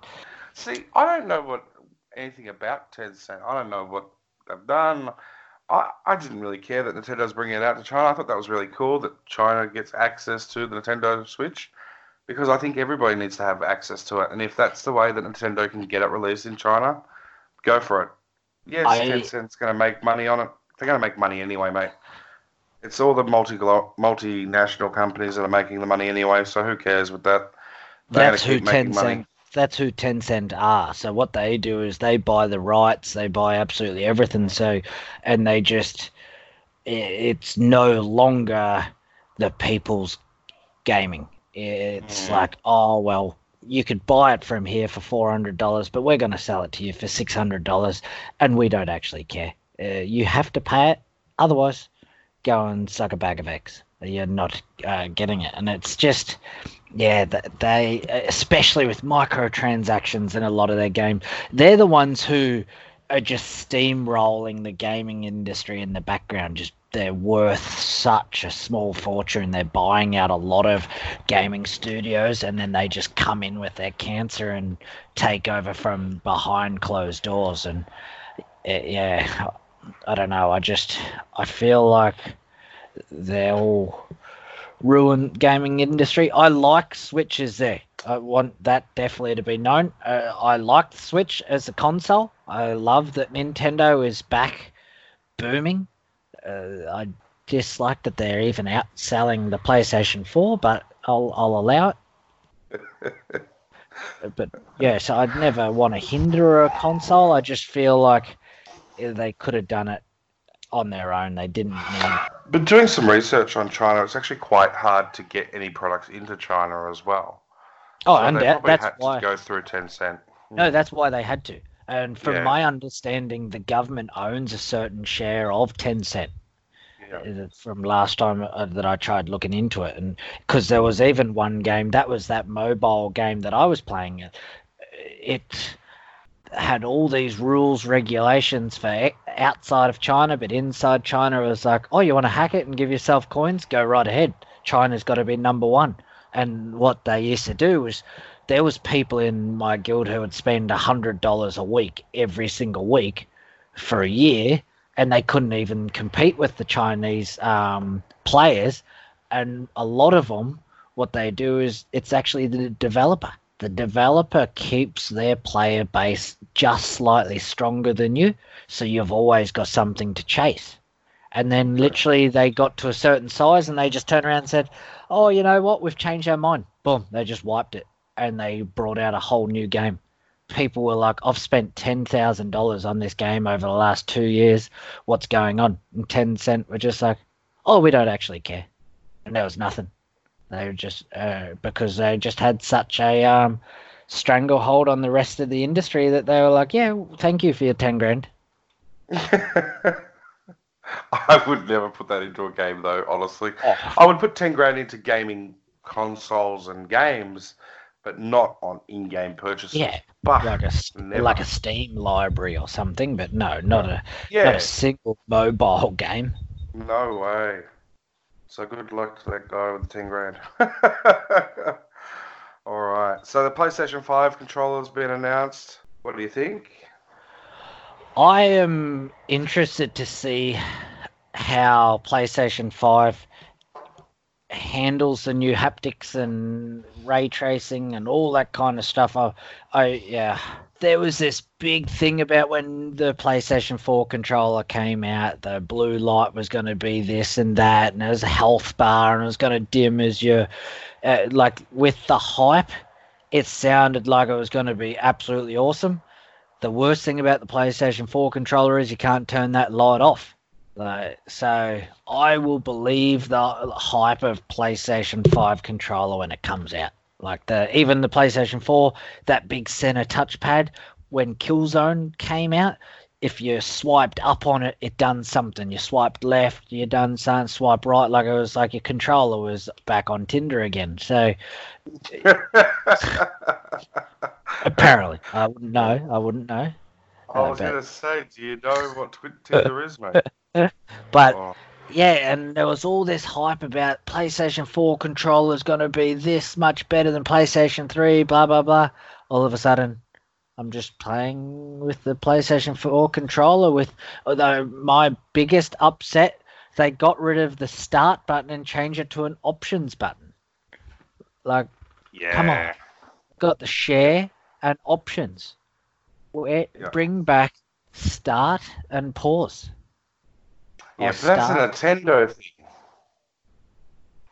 See, I don't know what anything about Tencent. I don't know what they've done. I, I didn't really care that Nintendo's bringing it out to China. I thought that was really cool that China gets access to the Nintendo Switch because I think everybody needs to have access to it. And if that's the way that Nintendo can get it released in China, go for it. Yes, I- Tencent's going to make money on it. They're going to make money anyway, mate. It's all the multi multinational companies that are making the money anyway, so who cares with that? They're That's who making money. Tencent. That's who Tencent are. So what they do is they buy the rights, they buy absolutely everything. So, and they just, it's no longer the people's gaming. It's Mm. like, oh well, you could buy it from here for four hundred dollars, but we're going to sell it to you for six hundred dollars, and we don't actually care. Uh, you have to pay it, otherwise, go and suck a bag of eggs. You're not uh, getting it, and it's just yeah, they especially with microtransactions in a lot of their games, they're the ones who are just steamrolling the gaming industry in the background. Just they're worth such a small fortune. They're buying out a lot of gaming studios, and then they just come in with their cancer and take over from behind closed doors. And uh, yeah, I don't know. I just I feel like they'll ruin gaming industry. I like Switches there. I want that definitely to be known. Uh, I like Switch as a console. I love that Nintendo is back booming. Uh, I dislike that they're even outselling the PlayStation 4, but I'll, I'll allow it. but yeah, so I'd never want to hinder a console. I just feel like they could have done it on their own. They didn't need But doing some research on China, it's actually quite hard to get any products into China as well. Oh, So and they that, that's had why. to go through Tencent. No, that's why they had to. And from Yeah. my understanding, the government owns a certain share of Tencent. Yeah. uh, From last time uh, that I tried looking into it, and because there was even one game that was that mobile game that I was playing. uh, It had all these rules, regulations for outside of China, but inside China it was like, oh, you want to hack it and give yourself coins? Go right ahead. China's got to be number one. And what they used to do was there was people in my guild who would spend a hundred dollars a week every single week for a year and they couldn't even compete with the Chinese um, players. And a lot of them, what they do is it's actually the developer. The developer keeps their player base just slightly stronger than you, so you've always got something to chase. And then literally they got to a certain size and they just turned around and said, Oh, you know what? We've changed our mind. Boom. They just wiped it and they brought out a whole new game. People were like, I've spent $10,000 on this game over the last two years. What's going on? And Tencent were just like, Oh, we don't actually care. And there was nothing. They were just, uh, because they just had such a um, stranglehold on the rest of the industry that they were like, Yeah, thank you for your 10 grand. I would never put that into a game, though. Honestly, Oh, I would put ten grand into gaming consoles and games, but not on in-game purchases. yeah, but like a never. like a Steam library or something, but no, not a not a single mobile game. no way. So good luck to that guy with the ten grand. All right. So the PlayStation Five controller's been announced. What do you think? I am interested to see how PlayStation 5 handles the new haptics and ray tracing and all that kind of stuff. I, I yeah, there was this big thing about when the PlayStation 4 controller came out, the blue light was going to be this and that, and it was a health bar and it was going to dim as you, uh, like with the hype, it sounded like it was going to be absolutely awesome the worst thing about the PlayStation 4 controller is you can't turn that light off. Like, so I will believe the hype of PlayStation 5 controller when it comes out. Like the even the PlayStation 4, that big center touchpad, when Killzone came out, if you swiped up on it, it done something. You swiped left, you done something. Swipe right, like it was like your controller was back on Tinder again. So apparently, I wouldn't know. I wouldn't know. I uh, was bet. going to say, do you know what Tinder is, mate? But Oh, yeah, and there was all this hype about PlayStation 4 controllers going to be this much better than PlayStation 3, blah, blah, blah. All of a sudden, I'm just playing with the PlayStation 4 controller. With although my biggest upset, they got rid of the start button and changed it to an options button. Like, yeah. Come on. got the share and options. Where, Yeah. Bring back start and pause. Yeah, but that's a Nintendo thing.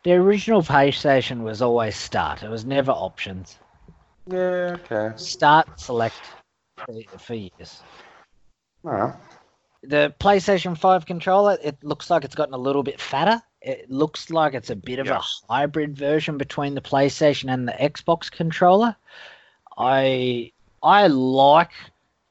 The original PlayStation was always start. It was never options. Yeah, okay. Start, select for, for years. Alright. The PlayStation 5 controller, it looks like it's gotten a little bit fatter. It looks like it's a bit of a hybrid version between the PlayStation and the Xbox controller. I I like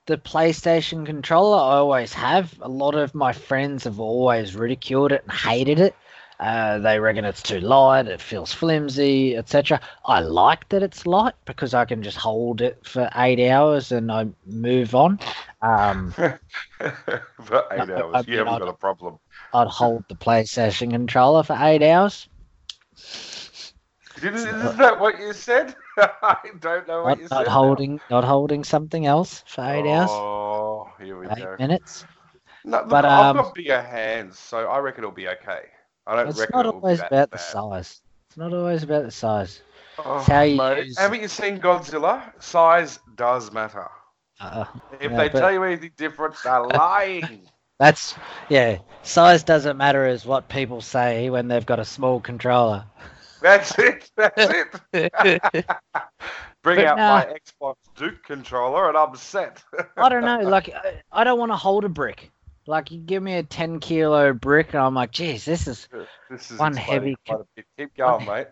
the PlayStation controller. I always have. A lot of my friends have always ridiculed it and hated it. Uh, they reckon it's too light, it feels flimsy, etc. I like that it's light because I can just hold it for eight hours and I move on. Um, For eight No, hours. I you mean, haven't I'd- got a problem. I'd hold the PlayStation controller for eight hours. Didn't, isn't that what you said? I don't know what Not, not holding, not holding something else for now. eight hours, Oh, here we eight go. minutes. No, look, But, I've um, got bigger hands, so I reckon it'll be okay. I don't It's reckon not always about the size. It's not always about the size. Oh, how you mate, use- Haven't you seen Godzilla? Size does matter. Uh, If Yeah, they but- tell you anything different, they're lying. that's yeah. Size doesn't matter, is what people say when they've got a small controller. That's it. That's it. Bring But out nah. my Xbox Duke controller and I'm set. I don't know. Like, I, I don't want to hold a brick. Like, you give me a ten kilo brick, and I'm like, geez, this is this is One heavy bit. Keep going, mate.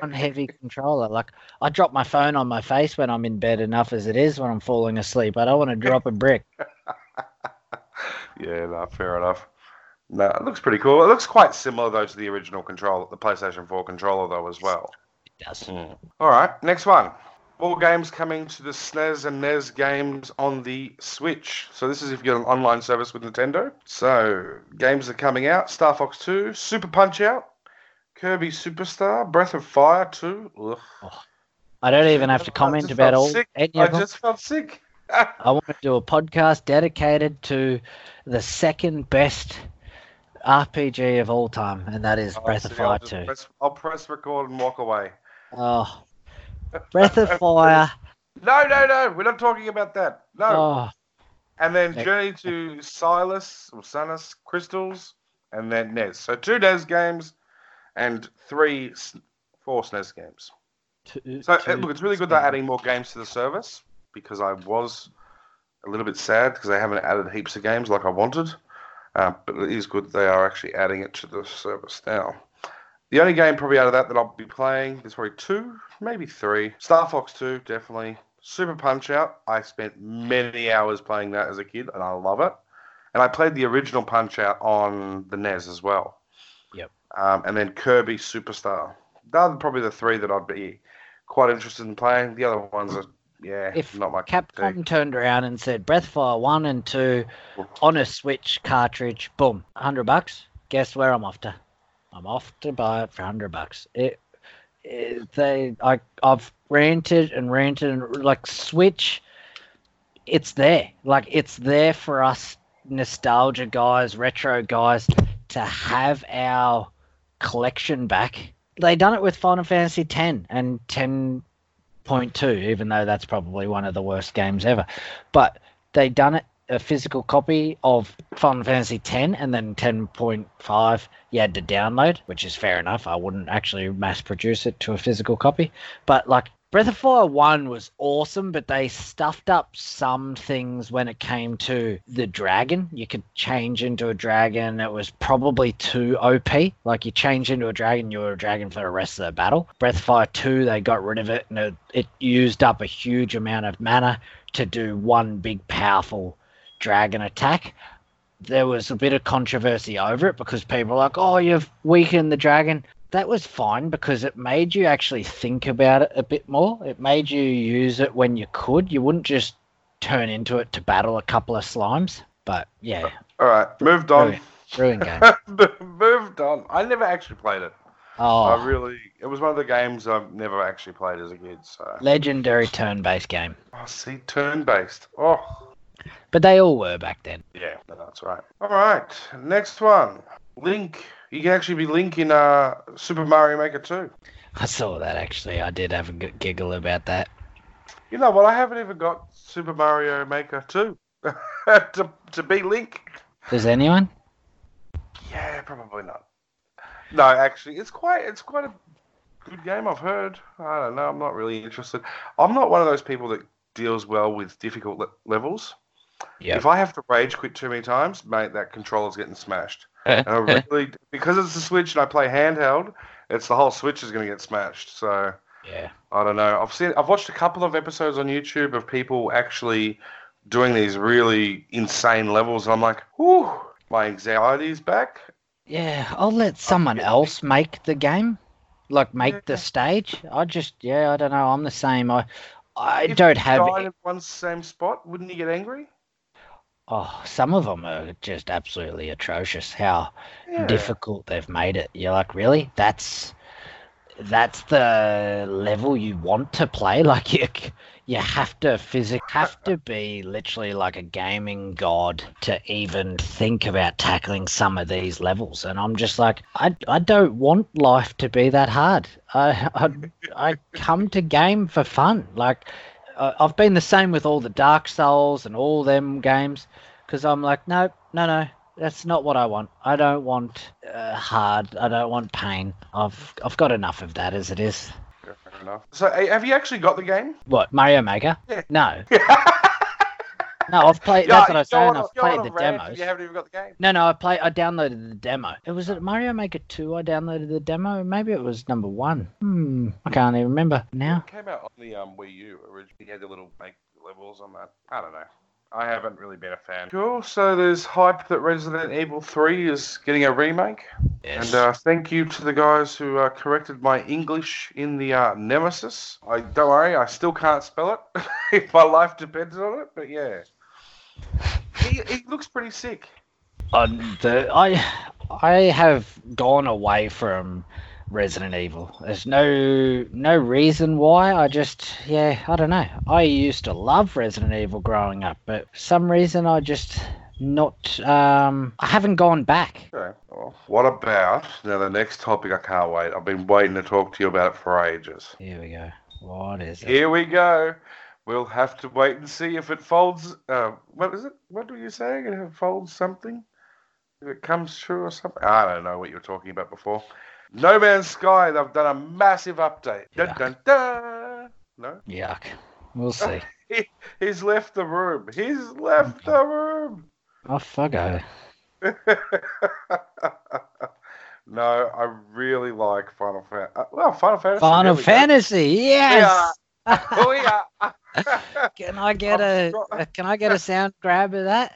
one heavy controller. Like, I drop my phone on my face when I'm in bed enough as it is when I'm falling asleep. I don't want to drop a brick. Yeah, no, fair enough. No, it looks pretty cool. It looks quite similar though to the original controller, the PlayStation 4 controller though as well. It does. Hmm. All right, next one. All games coming to the SNES and NES games on the Switch. So this is if you're an online service with Nintendo. So games are coming out: Star Fox 2, Super Punch Out, Kirby Superstar, Breath of Fire 2. Ugh. Oh, I don't even have to comment about all sick. any I just felt sick. I want to do a podcast dedicated to the second best RPG of all time, and that is Oh, Breath of see, I'll Fire 2. Press, I'll press record and walk away. Oh, Breath of Fire. No, no, no. We're not talking about that. No. Oh, And then. Journey to Silius or Sanus Crystalis, and then NES. So two NES games and three, four SNES games. two- So uh, two- look, it's really good they're adding more games to the service because I was a little bit sad because they haven't added heaps of games like I wanted. Uh, but it is good they are actually adding it to the service now. The only game probably out of that that I'll be playing is probably two, maybe three. Star Fox 2, definitely. Super Punch Out. I spent many hours playing that as a kid, and I love it. And I played the original Punch Out on the NES as well. Yep. Um, and then Kirby Superstar. Those are probably the three that I'd be quite interested in playing. The other ones are, yeah, If not my. Capcom turned around and said Breath of Fire 1 and 2 on a Switch cartridge, boom, 100 bucks. Guess where I'm off to? I'm off to buy it for 100 bucks. It, it they I I've ranted and ranted and like Switch it's there. Like it's there for us nostalgia guys, retro guys to have our collection back. They done it with Final Fantasy X and 10.2, even though that's probably one of the worst games ever. But they done it a physical copy of Final Fantasy X and then 10.5 you had to download, which is fair enough. I wouldn't actually mass produce it to a physical copy. But like Breath of Fire 1 was awesome, but they stuffed up some things when it came to the dragon. You could change into a dragon. It was probably too OP. Like you change into a dragon, you were a dragon for the rest of the battle. Breath of Fire 2, they got rid of it and it, it used up a huge amount of mana to do one big powerful dragon attack. There was a bit of controversy over it because people were like, oh, you've weakened the dragon that was fine because it made you actually think about it a bit more. It made you use it when you could. You wouldn't just turn into it to battle a couple of slimes. But yeah, uh, All right, moved on. ruin game. moved on. I never actually played it. Oh, I really, it was one of the games I've never actually played as a kid. So, legendary turn-based game. oh, see, turn-based. Oh, But they all were back then. yeah, that's right. All right, next one. Link. You can actually be Link in uh, Super Mario Maker 2. I saw that actually. I did have a giggle about that. You know what? I haven't even got Super Mario Maker 2 to to be Link. Does anyone? Yeah, probably not. No, actually, it's quite it's quite a good game. I've heard. I don't know. I'm not really interested. I'm not one of those people that deals well with difficult le- levels. Yeah. If I have to rage quit too many times, mate, that controller's getting smashed. I really because it's a Switch and I play handheld, it's the whole Switch is going to get smashed. So yeah. I don't know. I've seen. I've watched a couple of episodes on YouTube of people actually doing these really insane levels. And I'm like, whew, my anxiety's back. Yeah, I'll let someone else make the game, like make Yeah. the stage. I just, yeah, I don't know. I'm the same. I, I If don't have. one same spot, wouldn't you get angry? Oh, some of them are just absolutely atrocious. How Yeah. difficult they've made it. You're like, really? That's that's the level you want to play. Like you, you have to physic have to be literally like a gaming god to even think about tackling some of these levels. And I'm just like, I, I don't want life to be that hard. I I, I come to game for fun. Like I've been the same with all the Dark Souls and all them games because I'm like, no, no, no, that's not what I want. I don't want uh, hard. I don't want pain. I've I've got enough of that as it is. Fair enough. So, have you actually got the game? What Mario Maker? Yeah. No, no, I've played. That's what I was you're saying. I've played the demos. You haven't even got the game. No, no, I play. I downloaded the demo. It was it Mario Maker two. I downloaded the demo. Maybe it was number one. Hmm, I can't even remember now. It came out on the um, Wii U originally. You had the little make levels on that. I don't know. I haven't really been a fan. Cool. So there's hype that Resident Evil 3 is getting a remake. Yes. And uh, thank you to the guys who uh, corrected my English in the uh, Nemesis. I don't worry, I still can't spell it if my life depends on it. But yeah, he, he looks pretty sick. on the I I have gone away from Resident Evil. There's no no reason why. I just yeah, I don't know. I used to love Resident Evil growing up, but for some reason I just not um I haven't gone back. Okay. Well, what about now the next topic? I can't wait. I've been waiting to talk to you about it for ages. Here we go. What is it? Here we go. We'll have to wait and see if it folds. Uh, what is it? What were you saying? If it folds something? If it comes true or something? I don't know what you were talking about before. No Man's Sky. They've done a massive update. Dun, Yuck. dun, dun. No, Yuck. We'll see. he, he's left the room. He's left the room. Oh fuggo. no, I really like Final Fantasy. Uh, well, Final Fantasy. Final really good. Fantasy, yes. Oh yeah. can I get a, a can I get a sound grab of that?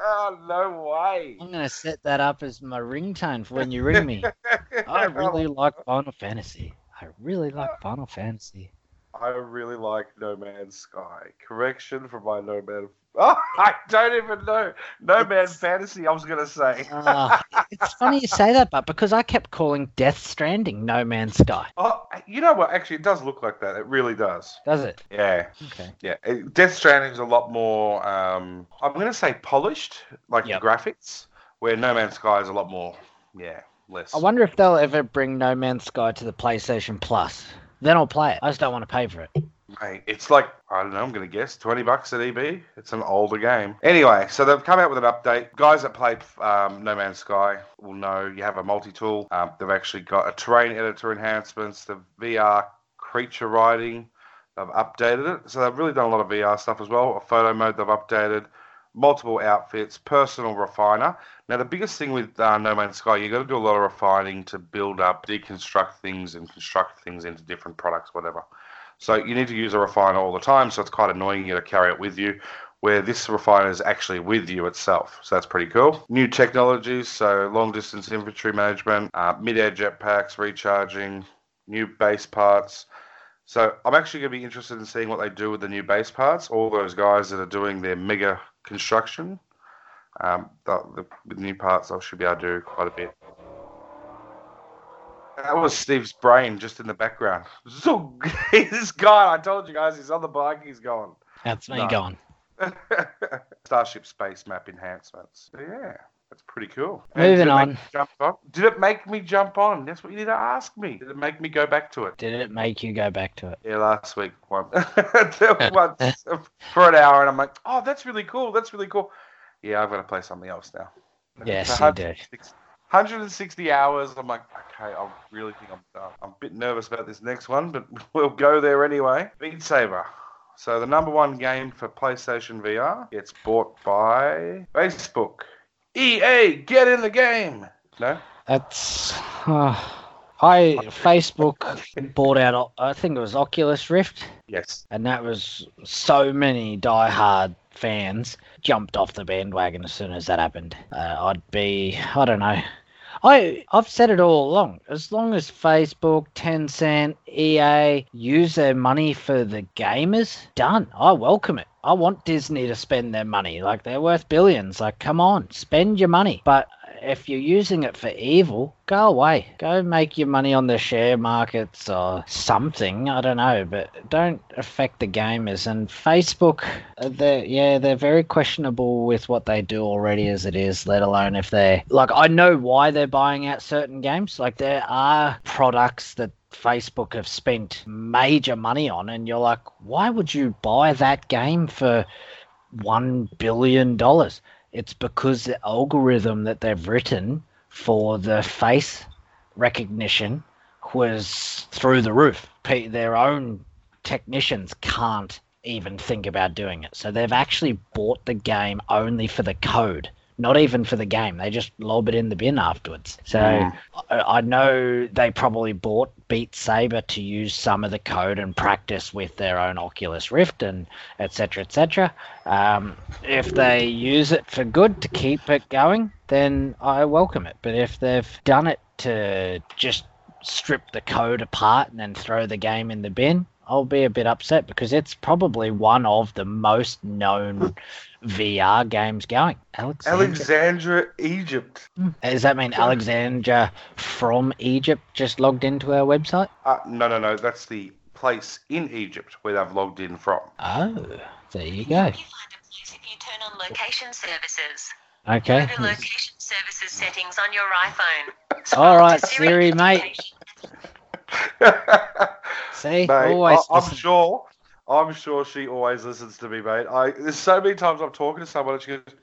oh no way. I'm gonna set that up as my ringtone for when you ring me. I really like Final Fantasy. I really like Final Fantasy. I really like No Man's Sky. Correction for my No Man. Oh, I don't even know. No Man Fantasy. I was gonna say. Ah, it's funny you say that, but because I kept calling Death Stranding No Man's Sky. Oh, you know what? Actually, it does look like that. It really does. Does it? Yeah. Okay. Yeah, it- Death Stranding's a lot more. Um, I'm going to say polished, like Yep. the graphics, where No Man's Sky is a lot more. Yeah, less. I wonder if they'll ever bring No Man's Sky to the PlayStation Plus. Then I'll play it. I just don't want to pay for it. Mate, it's like I don't know. I'm going to guess twenty bucks at EB. It's an older game. Anyway, so they've come out with an update. Guys that played um, No Man's Sky will know you have a multi-tool. Um, they've actually got a terrain editor enhancements, the VR creature riding. They've updated it, so they've really done a lot of VR stuff as well. A photo mode they've updated, multiple outfits, personal refiner. Now the biggest thing with uh, No Man's Sky, you've got to do a lot of refining to build up, deconstruct things, and construct things into different products, whatever. So you need to use a refiner all the time, so it's quite annoying you to carry it with you. Where this refiner is actually with you itself, so that's pretty cool. New technologies, so long distance inventory management, uh, mid air jetpacks, recharging, new base parts. So I'm actually going to be interested in seeing what they do with the new base parts. All those guys that are doing their mega construction, um, the, the, new parts, I should be able to do quite a bit. That was Steve's brain just in the background. So he's gone. I told you guys, he's on the bike. He's gone. That's me No. gone. Starship space map enhancements. So, yeah, that's pretty cool. Moving did it make on. Jump on. Did it make me jump on? That's what you need to ask me. Did it make me go back to it? Did it make you go back to it? Yeah, last week one. once for an hour, and I'm like, oh, that's really cool. That's really cool. Yeah, I've got to play something else now. Yes, you do. 160 160 hours. I'm like, okay, I really think I'm done. I'm a bit nervous about this next one, but we'll go there anyway. Beat Saber. So the number one game for PlayStation VR It's bought by Facebook. EA, get in the game. No? That's. Uh, I Facebook bought out. I think it was Oculus Rift, Yes. and that was so many diehard fans jumped off the bandwagon as soon as that happened. Uh, I'd be. I don't know. I I've said it all along. As long as Facebook, Tencent, EA use their money for the gamers, done. I welcome it. I want Disney to spend their money. Like they're worth billions. Like come on, spend your money. But if you're using it for evil, go away. Go make your money on the share markets or something. I don't know, but don't affect the gamers. And Facebook, uh, they're yeah, they're very questionable with what they do already as it is. Let alone if they're like, I know why they're buying out certain games. Like there are products that Facebook have spent major money on, and you're like, why would you buy that game for one billion dollars? It's because the algorithm that they've written for the face recognition was through the roof. Their own technicians can't even think about doing it. So they've actually bought the game only for the code, not even for the game. They just lob it in the bin afterwards. So Mm. I, I know they probably bought Beat Saber to use some of the code and practice with their own Oculus Rift and etc. etc. Um, if they use it for good to keep it going, then I welcome it. But if they've done it to just strip the code apart and then throw the game in the bin, I'll be a bit upset because it's probably one of the most known VR games going. Alexandra. Alexandria, Egypt. Does that mean Alexandra from Egypt just logged into our website? Uh, no, no, no. That's the place in Egypt where they've logged in from. Oh, there you go. You find a place if you turn on location services. Okay. Go to location services settings on your iPhone. All Scroll right, Siri, mate. See, Mate, always. I, am sure. I'm sure she always listens to me, mate. I there's so many times I'm talking to someone and she goes,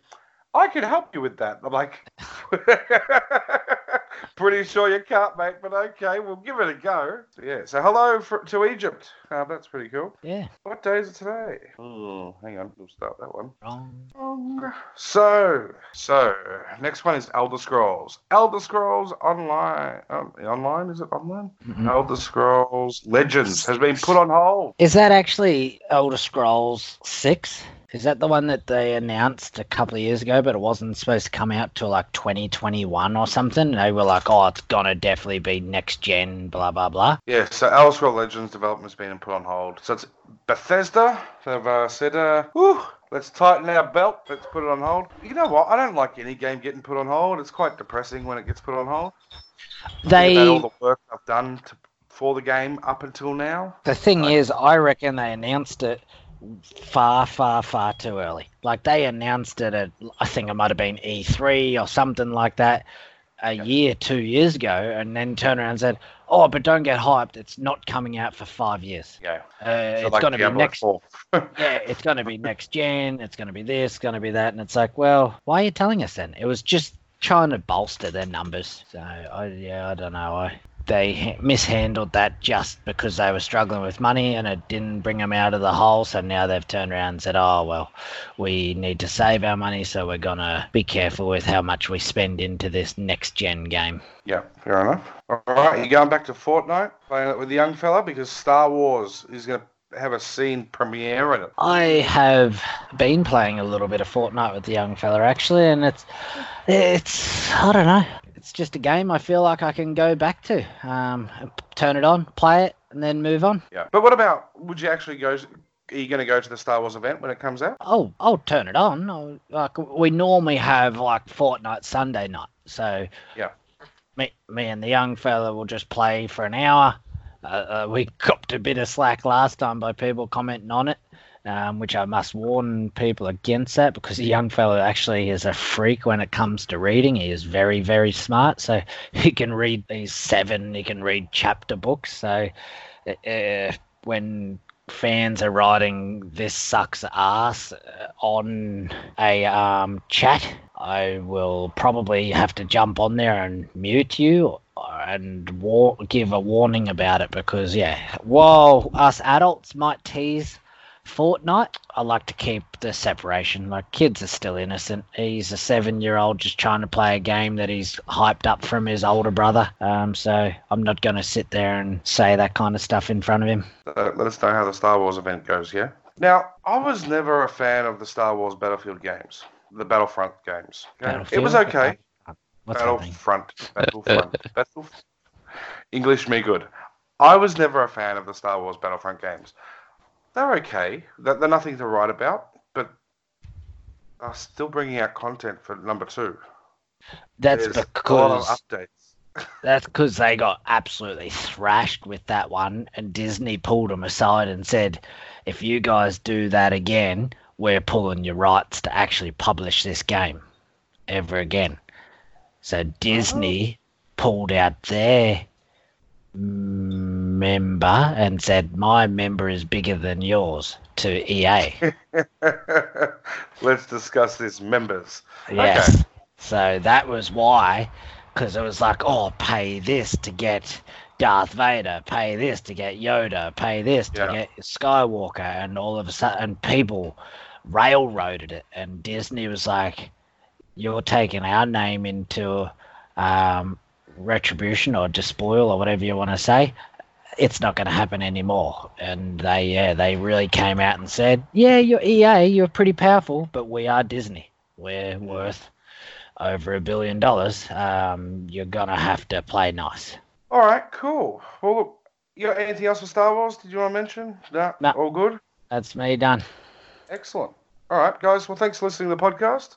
"I can help you with that." I'm like, "Pretty sure you can't, mate, but okay, we'll give it a go." Yeah. So hello for, to Egypt. Uh, that's pretty cool. Yeah. What day is it today? Oh, hang on, we'll start that one. Wrong. So, so next one is Elder Scrolls. Elder Scrolls Online. Um, online is it online? Mm-mm. Elder Scrolls Legends has been put on hold. Is that actually Elder Scrolls 6? Is that the one that they announced a couple of years ago, but it wasn't supposed to come out till like 2021 or something? They were like, oh, it's going to definitely be next gen, blah, blah, blah. Yeah, so Scrolls Legends development's been put on hold. So it's Bethesda. They've uh, said, uh, whew, let's tighten our belt. Let's put it on hold. You know what? I don't like any game getting put on hold. It's quite depressing when it gets put on hold. They all the work I've done to, for the game up until now. the thing is, I reckon they announced it far, far, far too early. Like they announced it at, I think it might have been E3 or something like that, a Yep. year, two years ago, and then turned around and said, "Oh, but don't get hyped. It's not coming out for five years. Yeah. Uh, So it's like going to be next. 4. Yeah, it's going to be next gen. It's going to be this. Going to be that." And it's like, well, why are you telling us then? It was just trying to bolster their numbers. So, I, yeah, I don't know. I they mishandled that just because they were struggling with money and it didn't bring them out of the hole. So now they've turned around and said, oh, well, we need to save our money. So we're going to be careful with how much we spend into this next gen game. Yeah, fair enough. All right, you going back to Fortnite, playing it with the young fella because Star Wars is going to have a scene premiere in it. I have been playing a little bit of Fortnite with the young fella actually, and it's it's I don't know. It's just a game I feel like I can go back to. Um, turn it on, play it, and then move on. Yeah. But what about? Would you actually go? Are you going to go to the Star Wars event when it comes out? Oh, I'll turn it on. I'll- Like we normally have like Fortnite Sunday night, so Yeah. me me and the young fella will just play for an hour. Uh, uh, we copped a bit of slack last time by people commenting on it, um, which I must warn people against that because the young fellow actually is a freak when it comes to reading. He is very, very smart. So he can read these seven, he can read chapter books. So uh, when fans are writing this sucks ass uh, on a um, chat, I will probably have to jump on there and mute you and war- give a warning about it because, yeah, while us adults might tease Fortnite, I like to keep the separation. Like, kids are still innocent. He's a seven year old just trying to play a game that he's hyped up from his older brother. Um, so I'm not going to sit there and say that kind of stuff in front of him. Uh, let us know how the Star Wars event goes. Yeah. Now, I was never a fan of the Star Wars Battlefield games, the Battlefront games. It was okay. What's thing? Battlefront. Battlefront. English me good. I was never a fan of the Star Wars Battlefront games. They're okay. They're, they're nothing to write about, but are still bringing out content for number two. That's There's because updates. That's because they got absolutely thrashed with that one, and Disney pulled them aside and said, if you guys do that again, we're pulling your rights to actually publish this game ever again. So Disney oh. pulled out their member and said, my member is bigger than yours to EA. Let's discuss this, members. Yes. So that was why, because it was like, oh, pay this to get Darth Vader, pay this to get Yoda, pay this to Yeah. get Skywalker, and all of a sudden people railroaded it, and Disney was like, you're taking our name into um, retribution or despoil or whatever you want to say it's not going to happen anymore. And they, yeah, they really came out and said, yeah, you're EA, you're pretty powerful, but we are Disney. We're mm. worth over a billion dollars. Um, you're gonna have to play nice. All right, cool. Well, look, you got anything else for Star Wars? Did you want to mention? No, no. all good. That's me done. Excellent. All right, guys. Well, thanks for listening to the podcast.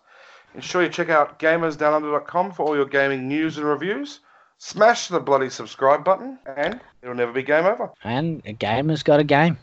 Ensure you check out gamersdownunder.com for all your gaming news and reviews. Smash the bloody subscribe button, and it'll never be game over. And a gamer's got a game.